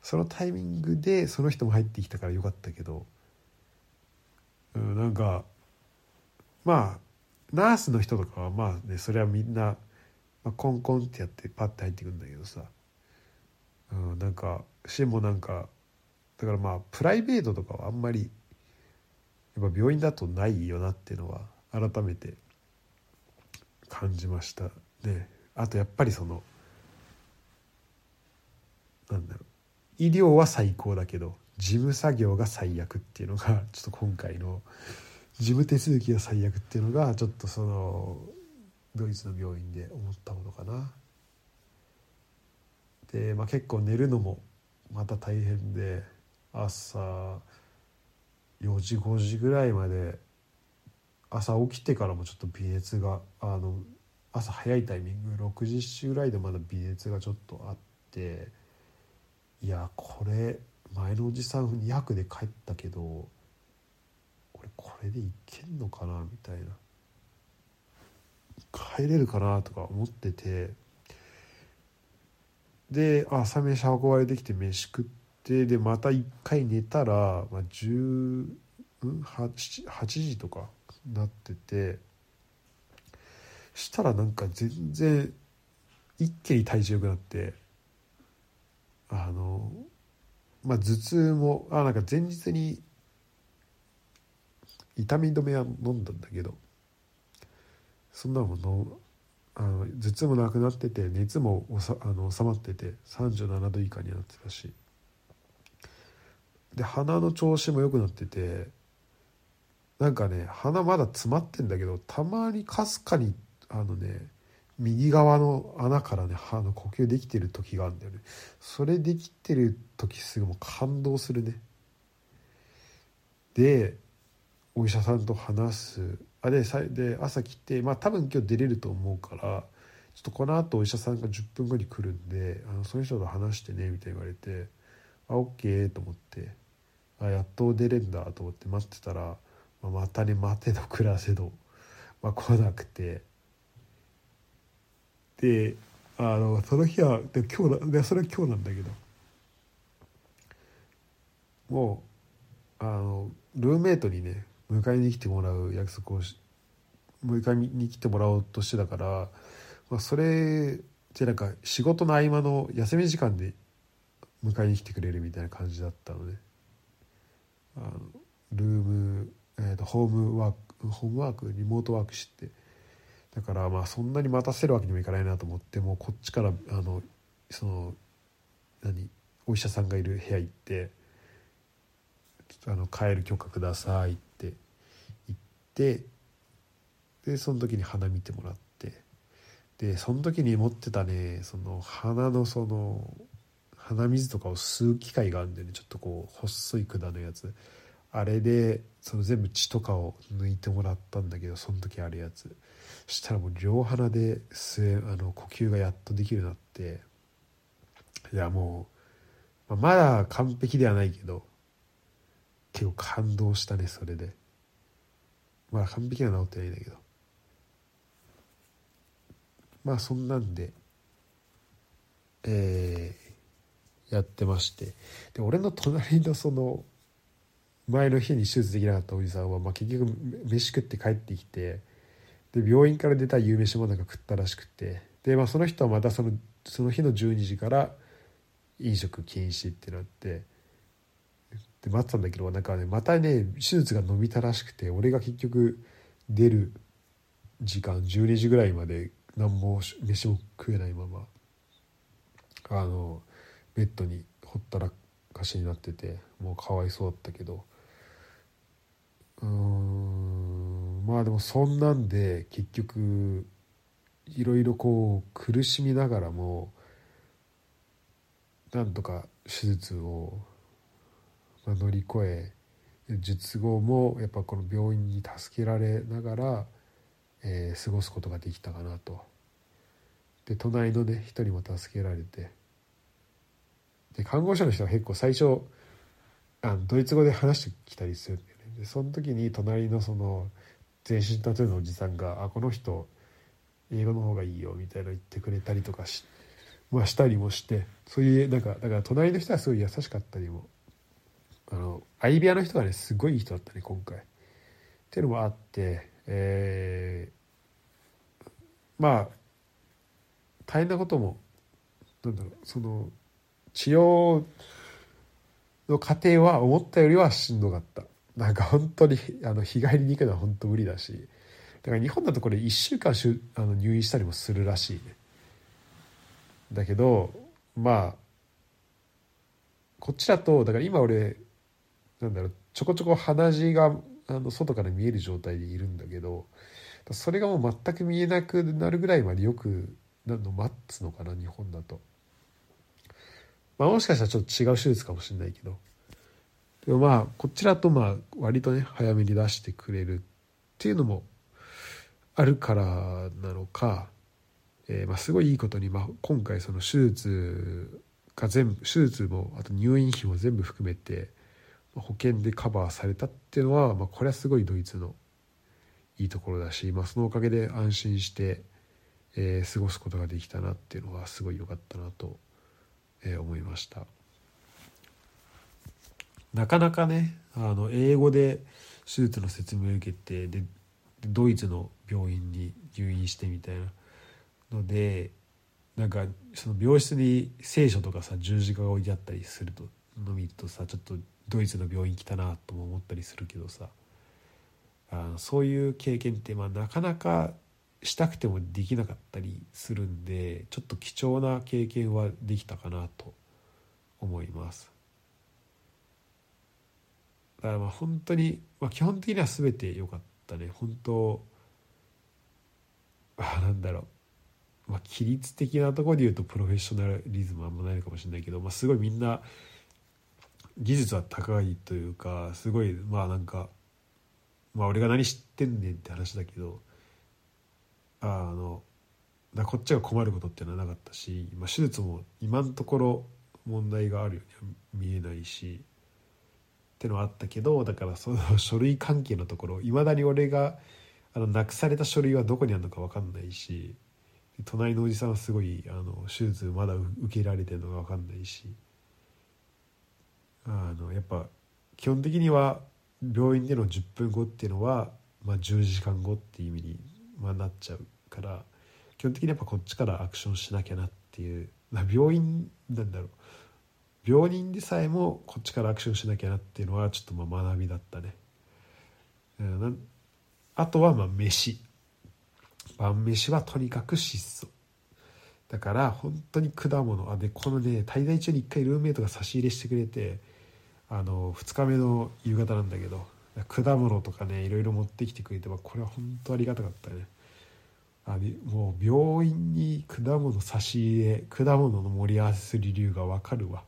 そのタイミングでその人も入ってきたからよかったけど、うん、なんかまあナースの人とかはまあねそれはみんな、まあ、コンコンってやってパッて入ってくるんだけどさ、うん、なんかしもなんかだからまあプライベートとかはあんまりやっぱ病院だとないよなっていうのは改めて感じました。ね。あとやっぱりそのなんだろう医療は最高だけど事務作業が最悪っていうのがちょっと今回の事務手続きが最悪っていうのがちょっとそのドイツの病院で思ったことかな。で、まあ、結構寝るのもまた大変で朝4時5時ぐらいまで朝起きてからもちょっと微熱があの朝早いタイミング6時時ぐらいでまだ微熱がちょっとあっていやこれ前のおじさん2泊で帰ったけど俺これでいけんのかなみたいな。帰れるかなとか思ってて。で朝飯運ばれてきて飯食ってでまた一回寝たら、まあ、10 8, 8時とかなってて。したらなんか全然一気に体重良くなってあのまあ頭痛もあなんか前日に痛み止めは飲んだんだけどそんなものあの頭痛もなくなってて熱もおさあの収まってて37度以下になってたし。で鼻の調子も良くなっててなんかね鼻まだ詰まってんだけどたまにかすかにあのね右側の穴からね歯の呼吸できてる時があるんだよね。それできてる時すぐもう感動するね。でお医者さんと話す。あでで朝来てまあ多分今日出れると思うからちょっとこのあとお医者さんが10分後に来るんであのその人と話してねみたいに言われてあオッケーと思ってあやっと出れるんだと思って待ってたらまあ、またね待てど暮らせど、まあ、来なくて。であのその日はで今日でそれは今日なんだけど。もうあのルーメイトにね迎えに来てもらう約束をし迎えに来てもらおうとしてたから、まあ、それでなんか仕事の合間の休み時間で迎えに来てくれるみたいな感じだったので、あのルームえーと、ホームワークホームワークリモートワークして。だからまあそんなに待たせるわけにもいかないなと思ってもうこっちからあのその何お医者さんがいる部屋行って「あの帰る許可ください」って言ってでその時に鼻見てもらってでその時に持ってたねその鼻のその鼻水とかを吸う機械があるんでね。ちょっとこう細い管のやつ。あれでその全部血とかを抜いてもらったんだけどその時あるやつ。したらもう両鼻で吸えあの呼吸がやっとできるようになっていやもう、まあ、まだ完璧ではないけど結構感動したねそれで。まだ完璧には治ってないんだけど。まあそんなんでえー、やってまして。で俺の隣のその前の日に手術できなかったおじさんは、まあ、結局飯食って帰ってきてで病院から出た夕飯もなんか食ったらしくて。で、まあ、その人はまたそのその日の12時から飲食禁止ってなって。で待ってたんだけどなんかねまたね手術が伸びたらしくて俺が結局出る時間12時ぐらいまで何も飯も食えないままあのベッドにほったらかしになっててもうかわいそうだったけど。うん。まあでもそんなんで結局いろいろこう苦しみながらもなんとか手術を乗り越え術後もやっぱこの病院に助けられながら、えー、過ごすことができたかなと。で隣のね一人も助けられてで看護師の人は結構最初あのドイツ語で話してきたりするんだよねでその時に隣のその全身タトゥーのおじさんが「あこの人英語の方がいいよ」みたいな言ってくれたりとかし,、まあ、したりもしてそういうなんかだから隣の人はすごい優しかったりもあの相部屋の人がねすごいいい人だったね今回。っていうのもあって、えー、まあ大変なこともなんだろうその治療の過程は思ったよりはしんどかったなんか本当にあの日帰りに行くのは本当無理だしだから日本だとこれ1週間しゅあの入院したりもするらしいねだけどまあこっちだとだから今俺なんだろうちょこちょこ鼻血があの外から見える状態でいるんだけどそれがもう全く見えなくなるぐらいまでよく何の待つのかな日本だと。まあ、もしかしたらちょっと違う手術かもしれないけどでもまあこちらとまあ割とね早めに出してくれるっていうのもあるからなのか、えー、まあすごいいいことに、まあ、今回その手術が全部手術もあと入院費も全部含めて保険でカバーされたっていうのは、まあ、これはすごいドイツのいいところだし、まあ、そのおかげで安心してえー、過ごすことができたなっていうのがすごい良かったなと、えー、思いました。なかなかねあの英語で手術の説明を受けてでドイツの病院に入院してみたいなのでなんかその病室に聖書とかさ十字架が置いてあったりするとの見るとさちょっとドイツの病院来たなとも思ったりするけどさあのそういう経験ってまあなかなかしたくてもできなかったりするんでちょっと貴重な経験はできたかなと思います。だからまあ本当に、まあ、基本的には全て良かったね。本当あなんだろう。まあ規律的なところで言うとプロフェッショナリズムあんまないのかもしれないけど、まあ、すごいみんな技術は高いというかすごいまあなんかまあ俺が何知ってんねんって話だけどあのだこっちが困ることっていうのはなかったし、まあ、手術も今のところ問題があるようには見えないしってのはあったけどだからその (laughs) 書類関係のところいまだに俺があのなくされた書類はどこにあるのか分かんないし隣のおじさんはすごいあの手術まだ受けられてるのが分かんないしあのやっぱ基本的には病院での10分後っていうのは、まあ、10時間後っていう意味に、まあ、なっちゃうから基本的にやっぱこっちからアクションしなきゃなっていう病院なんだろう病人でさえもこっちからアクションしなきゃなっていうのはちょっとまあ学びだったね。あとはまあ飯。晩飯はとにかく質素。だから本当に果物。あでこのね滞在中に1回ルーメイトが差し入れしてくれてあの2日目の夕方なんだけど果物とかねいろいろ持ってきてくれて、これは本当ありがたかったね。あもう病院に果物差し入れ果物の盛り合わせする理由が分かるわ。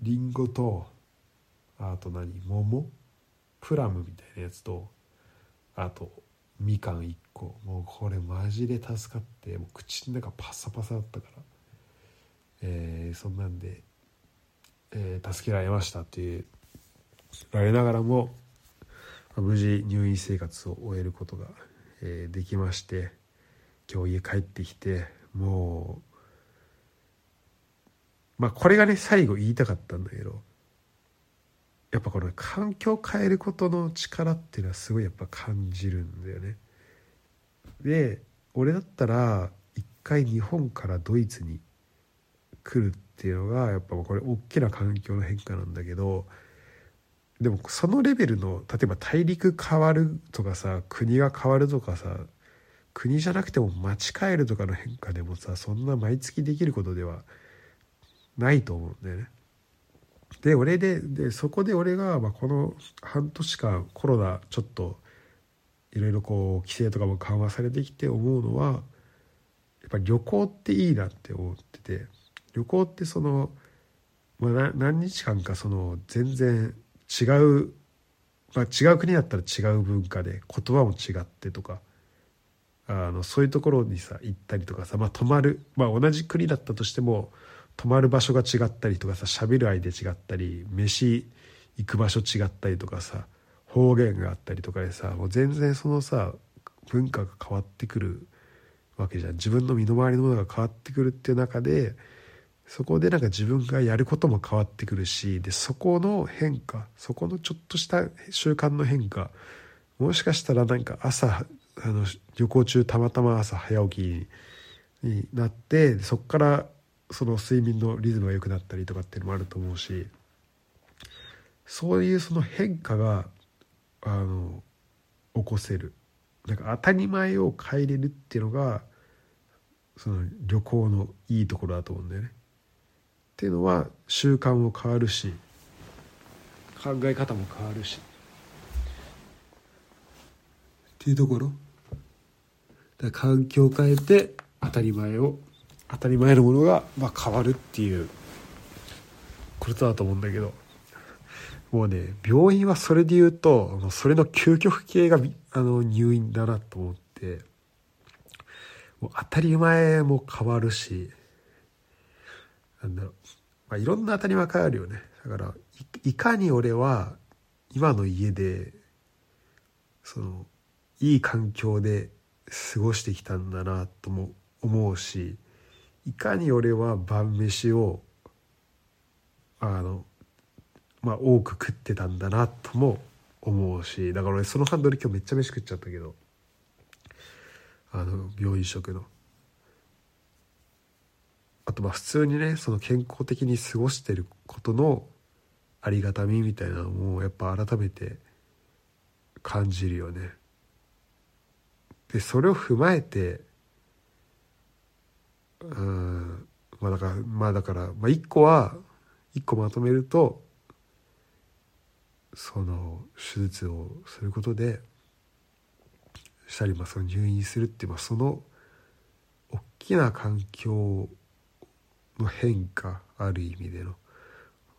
りん。ごとあと何？桃？プラムみたいなやつとあとみかん1個。もうこれマジで助かって。もう口の中パサパサだったから。えー、そんなんで、えー、助けられましたっていう。られながらも無事入院生活を終えることが、えー、できまして。今日家帰ってきてもうまあこれがね最後言いたかったんだけどやっぱこの環境を変えることの力っていうのはすごいやっぱ感じるんだよね。で俺だったら一回日本からドイツに来るっていうのがやっぱこれ大きな環境の変化なんだけどでもそのレベルの例えば大陸変わるとかさ国が変わるとかさ国じゃなくても町変えるとかの変化でもさそんな毎月できることではないないと思うんだよね。で俺ででそこで俺が、まあ、この半年間コロナちょっといろいろこう規制とかも緩和されてきて思うのはやっぱ旅行っていいなって思ってて旅行ってその、まあ、何日間かその全然違う、まあ、違う国だったら違う文化で言葉も違ってとかあのそういうところにさ行ったりとかさ、まあ、泊まる、まあ、同じ国だったとしても泊まる場所が違ったりとかさ喋る相手違ったり飯行く場所違ったりとかさ方言があったりとかでさもう全然そのさ文化が変わってくるわけじゃん。自分の身の回りのものが変わってくるっていう中でそこでなんか自分がやることも変わってくるしでそこの変化そこのちょっとした習慣の変化もしかしたらなんか朝あの旅行中たまたま朝早起きになってそこからその睡眠のリズムが良くなったりとかっていうのもあると思うしそういうその変化があの起こせる。なんか当たり前を変えれるっていうのがその旅行のいいところだと思うんだよね。っていうのは習慣も変わるし考え方も変わるし。っていうところ。だ環境を変えて当たり前を当たり前のものが、まあ、変わるっていう。ことだと思うんだけど。もうね病院はそれで言うとそれの究極系があの入院だなと思って。もう当たり前も変わるし。なんだろう、まあ、いろんな当たり前変わるよね。だからいかに俺は今の家でそのいい環境で過ごしてきたんだなとも思うし。いかに俺は晩飯をあのまあ多く食ってたんだなとも思うしだから俺そのハンドル今日めっちゃ飯食っちゃったけどあの病院食の。あとまあ普通にねその健康的に過ごしてることのありがたみみたいなのもやっぱ改めて感じるよね。でそれを踏まえてうん。まあだからまあだから、まあ、一個は一個まとめるとその手術をすることでしたり、まあ、その入院するっていう、まあ、その大きな環境の変化ある意味での。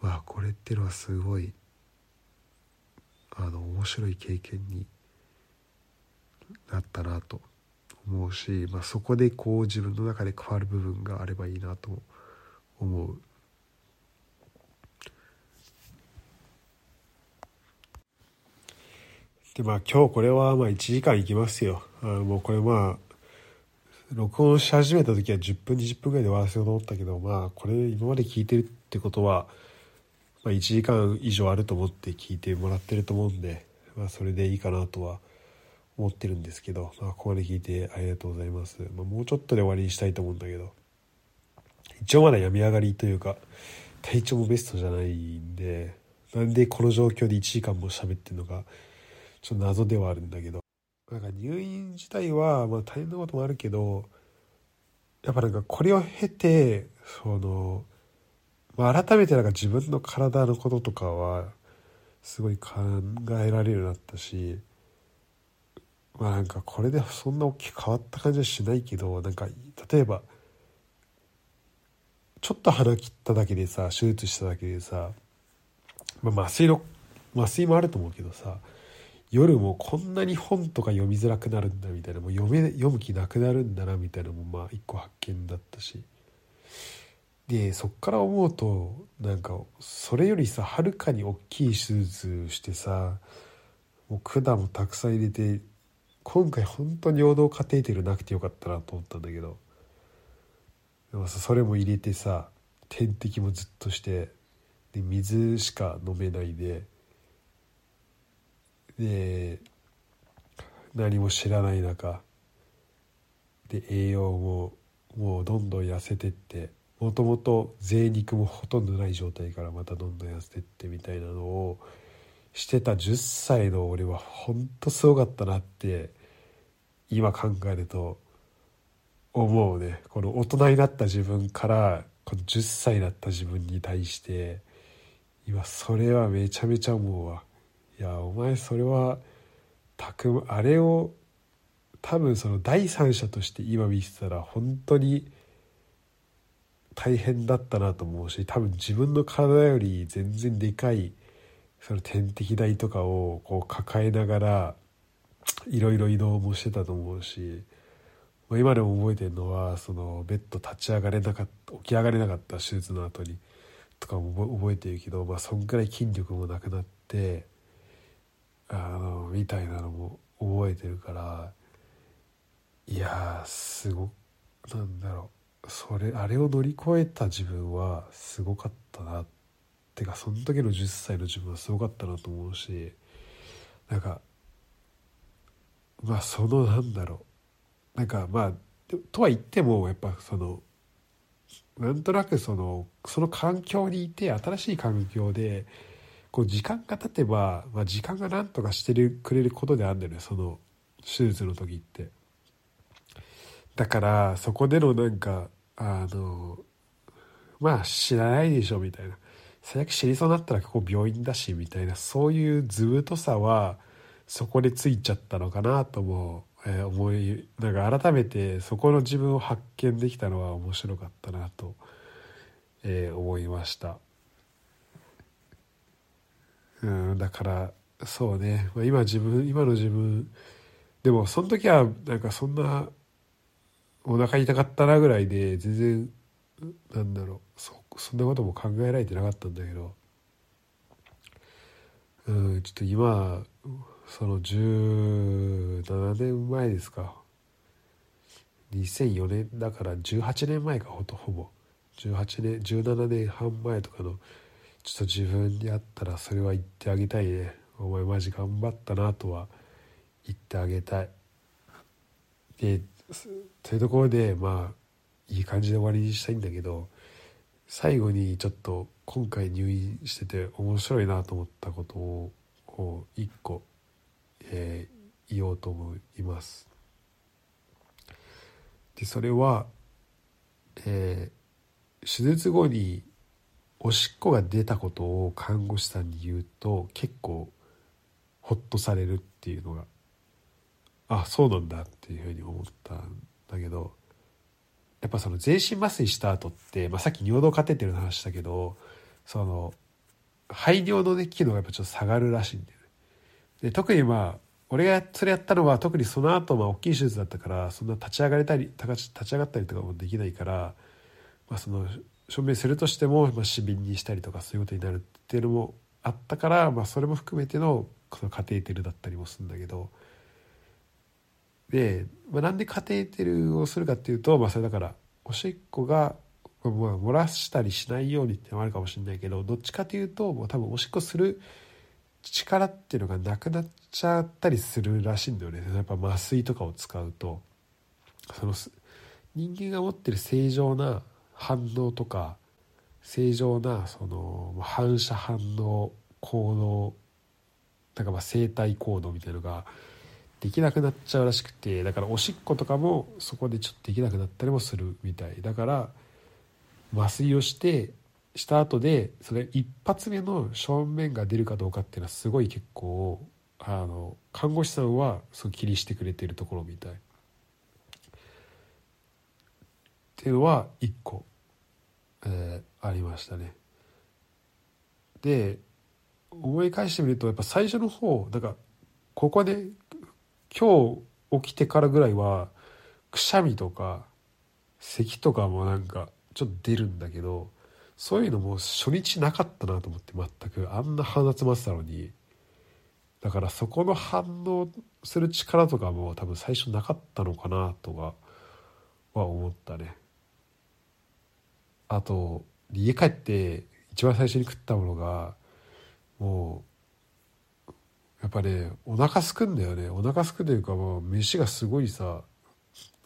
わあこれっていうのはすごいあの面白い経験になったなと。思うし、まあ、そこでこう自分の中で変わる部分があればいいなと思う。でまあ今日これはまあ1時間いきますよ。あもうこれまあ録音し始めた時は10分20分ぐらいで終わらせようと思ったけどまあこれ今まで聞いてるってことは、まあ、1時間以上あると思って聞いてもらってると思うんで、まあ、それでいいかなとは思ってるんですけど、まあ、ここまで聞いてありがとうございます。まあ、もうちょっとで終わりにしたいと思うんだけど、一応まだ病み上がりというか、体調もベストじゃないんで、なんでこの状況で1時間も喋ってるのか、ちょっと謎ではあるんだけど、なんか入院自体は、まあ大変なこともあるけど、やっぱなんかこれを経て、その、まあ、改めてなんか自分の体のこととかは、すごい考えられるようになったしまあなんかこれでそんな大きく変わった感じはしないけどなんか例えばちょっと鼻切っただけでさ手術しただけでさ、まあ、麻酔の麻酔もあると思うけどさ夜もこんなに本とか読みづらくなるんだみたいなもう読め読む気なくなるんだなみたいなのもまあ一個発見だったし。でそっから思うとなんかそれよりさはるかに大きい手術してさもう管もたくさん入れて今回本当に尿道カテーテルなくてよかったなと思ったんだけど。でもそれも入れてさ点滴もずっとしてで水しか飲めないでで何も知らない中で栄養ももうどんどん痩せてってもともと贅肉もほとんどない状態からまたどんどん痩せてってみたいなのをしてた10歳の俺は本当すごかったなって今考えると思うね。この大人になった自分からこの10歳だった自分に対して今それはめちゃめちゃ思うわ。いやお前それはたくあれを多分その第三者として今見てたら本当に大変だったなと思うし多分自分の体より全然でかいその点滴台とかをこう抱えながらいろいろ移動もしてたと思うしま今でも覚えてるのはそのベッド立ち上がれなかった起き上がれなかった手術の後にとかも覚えてるけど、まあ、そんくらい筋力もなくなってあのみたいなのも覚えてるからいやすごなんだろうそれあれを乗り越えた自分はすごかったなってかその時の10歳の自分はすごかったなと思うしなんかまあそのなんだろうなんかまあとは言ってもやっぱそのなんとなくそのその環境にいて新しい環境でこう時間が経てば、まあ、時間が何とかしてるくれることであるんだよねその手術の時って。だからそこでのなんかあのまあ知らないでしょみたいな最悪死にそうになったらここ病院だしみたいなそういう図太さはそこでついちゃったのかなとも、えー、思いなんか改めてそこの自分を発見できたのは面白かったなと、えー、思いました。うんだからそうね、まあ、今自分今の自分でもその時はなんかそんなお腹痛かったなぐらいで全然なんだろうそそんなことも考えられてなかったんだけどうんちょっと今その17年前ですか。2004年だから18年前かほとほぼ。18年17年半前とかのちょっと自分にあったらそれは言ってあげたいね。お前マジ頑張ったなとは言ってあげたい。でというところでまあいい感じで終わりにしたいんだけど最後にちょっと今回入院してて面白いなと思ったことをこう一個えー、言おうと思います。でそれは、えー、手術後におしっこが出たことを看護師さんに言うと結構ホッとされるっていうのがあそうなんだっていうふうに思ったんだけどやっぱその全身麻酔した後って、まあ、さっき尿道カテーテルの話したけどその排尿の、ね、機能がやっぱちょっと下がるらしいんだよで特にまあ俺がそれやったのは特にその後まあ大きい手術だったからそんな立ち上がれたり立ち上がったりとかもできないから、まあ、その証明するとしても、まあ、死瓶にしたりとかそういうことになるっていうのもあったから、まあ、それも含めてのこのカテーテルだったりもするんだけど。で、まあ、なんでカテーテルをするかっていうと、まあ、それだからおしっこが、まあ、漏らしたりしないようにってのもあるかもしれないけどどっちかというともう多分おしっこする力っていうのがなくなっちゃったりするらしいんだよね。やっぱ麻酔とかを使うと。その人間が持ってる正常な反応とか正常なその反射反応行動なんかまあ生体行動みたいなのができなくなっちゃうらしくてだからおしっことかもそこでちょっとできなくなったりもするみたい。だから麻酔をしてした後でそれ一発目の正面が出るかどうかっていうのはすごい結構あの看護師さんはそう気にしてくれてるところみたい。っていうのは1個、えー、ありましたね。で思い返してみるとやっぱ最初の方だからここで今日起きてからぐらいはくしゃみとか咳とかもなんかちょっと出るんだけどそういうのも初日なかったなと思って全く。あんな鼻詰まってたのに。だからそこの反応する力とかも多分最初なかったのかなとかは思ったね。あと家帰って一番最初に食ったものがもうやっぱねお腹すくんだよね。お腹すくというかもう飯がすごいさ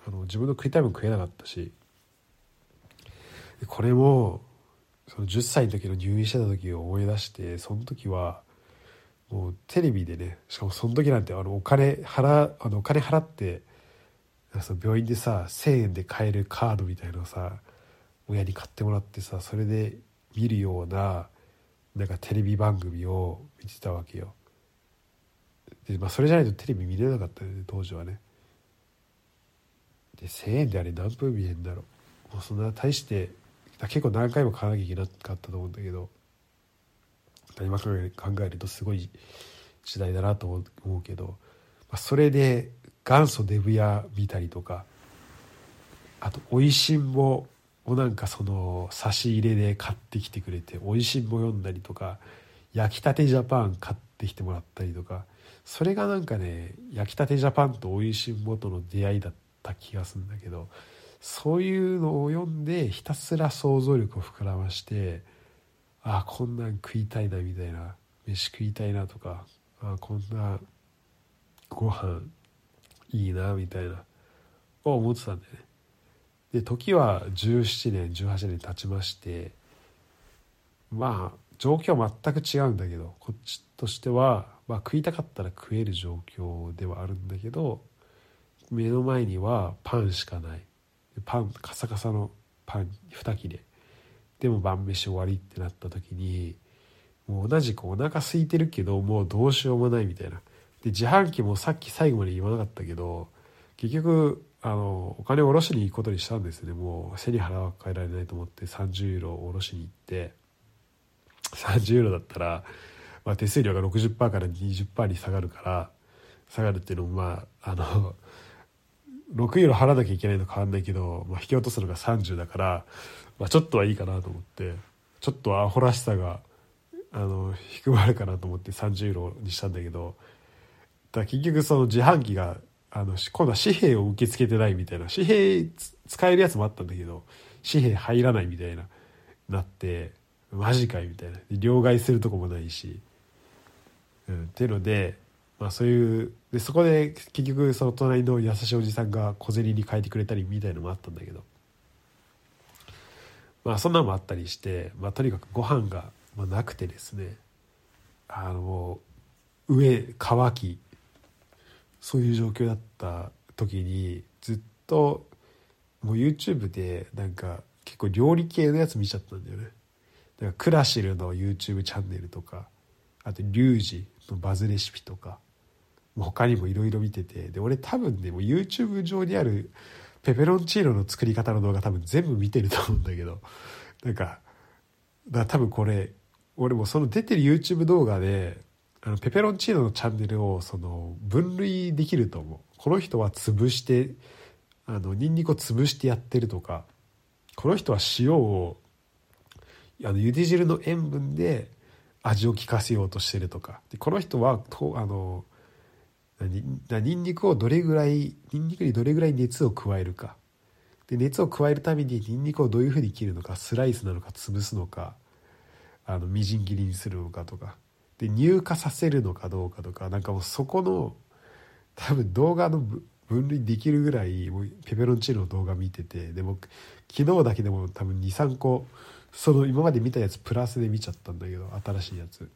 あの自分の食いたいもん食えなかったし。これもその10歳の時の入院してた時を思い出してその時はもうテレビでねしかもその時なんてあのお金払あのお金払ってその病院でさ1,000円で買えるカードみたいなのをさ親に買ってもらってさそれで見るようななんかテレビ番組を見てたわけよ。で、まあ、それじゃないとテレビ見れなかったよね当時はね。で1000円であれ何分見えんだろう。もうそんな大して結構何回も買わなきゃいけなかったと思うんだけど今考えるとすごい時代だなと思うけど、まあ、それで元祖デブ屋見たりとかあと「おいしんぼ」をなんかその差し入れで買ってきてくれて「おいしんぼ」読んだりとか「焼きたてジャパン」買ってきてもらったりとかそれがなんかね焼きたてジャパンとおいしんぼとの出会いだった気がするんだけどそういうのを読んでひたすら想像力を膨らましてああこんなん食いたいなみたいな飯食いたいなとかああこんなご飯いいなみたいなを思ってたんだよね。で時は17年18年経ちましてまあ状況は全く違うんだけどこっちとしては、まあ、食いたかったら食える状況ではあるんだけど目の前にはパンしかないパンカサカサのパン2切れ。でも晩飯終わりってなった時にもう同じくお腹空いてるけどもうどうしようもないみたいな。で自販機もさっき最後まで言わなかったけど結局あのお金を下ろしに行くことにしたんですね。もう背に腹は変えられないと思って30ユーロを下ろしに行って30ユーロだったら、まあ、手数料が60%から20%に下がるから下がるっていうのもまああの6ユーロ払わなきゃいけないの変わんないけど、まあ、引き落とすのが30だから、まあ、ちょっとはいいかなと思ってちょっとアホらしさがあの低まるかなと思って30ユーロにしたんだけどだ結局その自販機があの今度は紙幣を受け付けてないみたいな紙幣使えるやつもあったんだけど紙幣入らないみたいななってマジかいみたいな。両替するとこもないし、うん、っていうので、まあ、そういうでそこで結局その隣の優しいおじさんが小銭に変えてくれたりみたいのもあったんだけど。まあそんなのもあったりして、まあ、とにかくご飯が、まなくてですね。あの上乾きそういう状況だった時にずっともう YouTube でなんか結構料理系のやつ見ちゃったんだよね。だからクラシルの YouTube チャンネルとかあとリュウジのバズレシピとか。他にもいろいろ見ててで俺多分ねもう YouTube 上にあるペペロンチーノの作り方の動画多分全部見てると思うんだけどなんかだ多分これ俺もその出てる YouTube 動画であのペペロンチーノのチャンネルをその分類できると思う。この人は潰してあのニンニクを潰してやってるとかこの人は塩をあの茹で汁の塩分で味を効かせようとしてるとかでこの人はとあのニンニクをどれぐらいニンニクにどれぐらい熱を加えるか。で熱を加えるためにニンニクをどういうふうに切るのかスライスなのか潰すのかあのみじん切りにするのかとか。で入荷させるのかどうかとか。なんかもうそこの多分動画の分類できるぐらいもうペペロンチーノの動画見てて。でも昨日だけでも多分23個その今まで見たやつプラスで見ちゃったんだけど新しいやつ。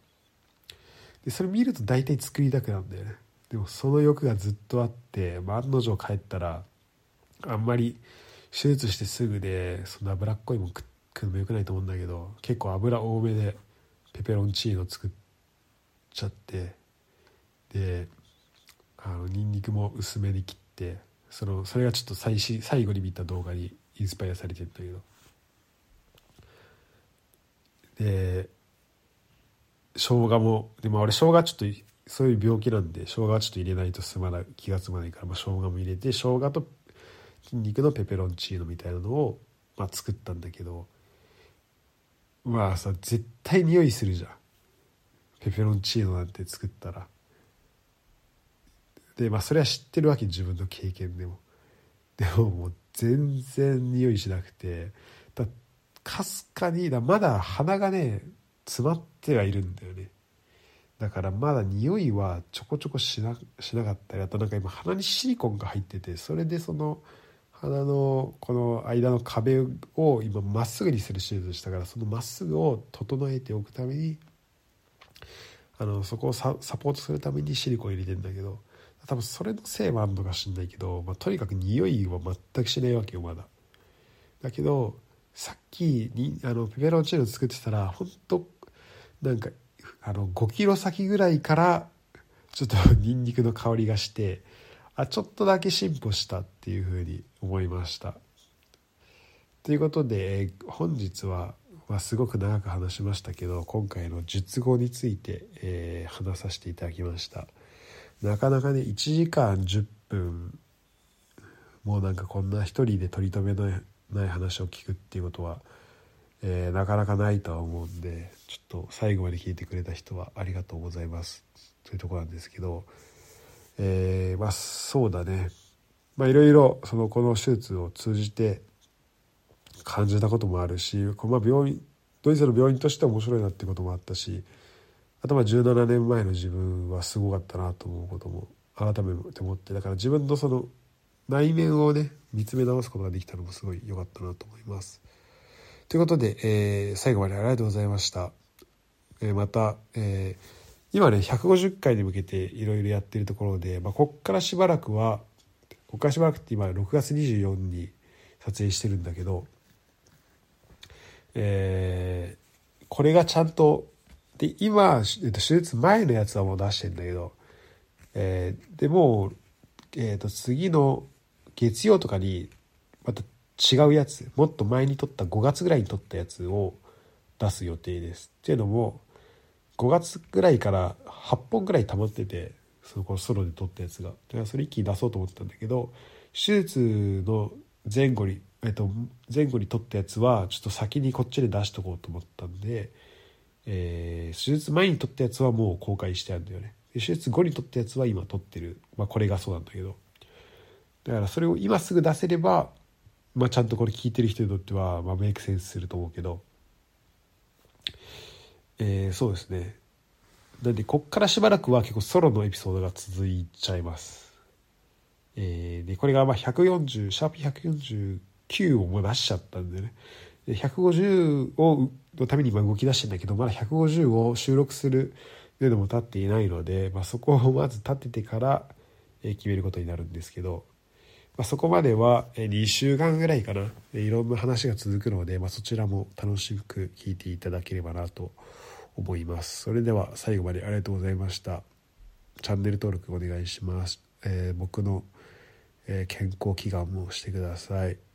でそれ見ると大体作りたくなるんだよね。でもその欲がずっとあって、まあ、案の定帰ったらあんまり手術してすぐでそんな脂っこいもん食くのもよくないと思うんだけど結構油多めでペペロンチーノ作っちゃってであのニンニクも薄めに切ってそのそれがちょっと最新最後に見た動画にインスパイアされてるんだけど。で生姜もでも俺生姜ちょっとそういう病気なんで生姜はちょっと入れないと済まない気が済まないから、まあ、生姜も入れて生姜と筋肉のペペロンチーノみたいなのを、まあ、作ったんだけどまあさ絶対匂いするじゃん。ペペロンチーノなんて作ったら。でまあそれは知ってるわけ自分の経験でも。でももう全然匂いしなくてだかすかにだまだ鼻がね詰まってはいるんだよね。だからまだ匂いはちょこちょこしなしなかったりあとなんか今鼻にシリコンが入っててそれでその鼻のこの間の壁を今まっすぐにする手術したからそのまっすぐを整えておくためにあのそこをサポートするためにシリコン入れてんだけど多分それのせいもあるのかしんないけど、まあ、とにかく匂いは全くしないわけよまだ。だけどさっきにあのペペロンチーノ作ってたら本当なんかあの5キロ先ぐらいからちょっとニンニクの香りがしてあちょっとだけ進歩したっていうふうに思いました。ということで本日は、まあ、すごく長く話しましたけど今回の術後について、えー、話させていただきました。なかなかね1時間10分もうなんかこんな一人で取り留めのない話を聞くっていうことは、えー、なかなかないとは思うんでちょっと最後まで聞いてくれた人はありがとうございますというとこなんですけどえー、まあそうだねまあいろいろそのこの手術を通じて感じたこともあるし、まあ、病院ドイツの病院としては面白いなってこともあったしあとは17年前の自分はすごかったなと思うことも改めて思ってだから自分のその内面をね見つめ直すことができたのもすごい良かったなと思います。ということで、えー、最後までありがとうございました。えー、また、えー今ね150回に向けていろいろやってるところで、まあ、こっからしばらくはこっからしばらくって今6月24日に撮影してるんだけど、えー、これがちゃんとで今、えっと、手術前のやつはもう出してんだけど、えー、でもう、えー、と次の月曜とかにまた違うやつもっと前に撮った5月ぐらいに撮ったやつを出す予定です。っていうのも5月ぐらいから8本ぐらい溜まっててそのこのソロで撮ったやつが。だからそれ一気に出そうと思ってたんだけど手術の前後に、えっと、前後に撮ったやつはちょっと先にこっちで出しとこうと思ったんで、えー、手術前に撮ったやつはもう公開してあるんだよね。手術後に撮ったやつは今撮ってる、まあ、これがそうなんだけど。だからそれを今すぐ出せれば、まあ、ちゃんとこれ聞いてる人にとっては、まあ、メイクセンスすると思うけど。えー、そうですね。なんでこっからしばらくは結構ソロのエピソードが続いちゃいます。えー、でこれがまあ140シャープ149をもう出しちゃったんでね。で150をのために今動き出してんだけどまだ150を収録するいうのも立っていないので、まあ、そこをまず立ててから決めることになるんですけど、まあ、そこまでは2週間ぐらいかな。いろんな話が続くので、まあ、そちらも楽しく聞いていただければなと思います。それでは最後までありがとうございました。チャンネル登録お願いします、えー、僕の、健康祈願もしてください。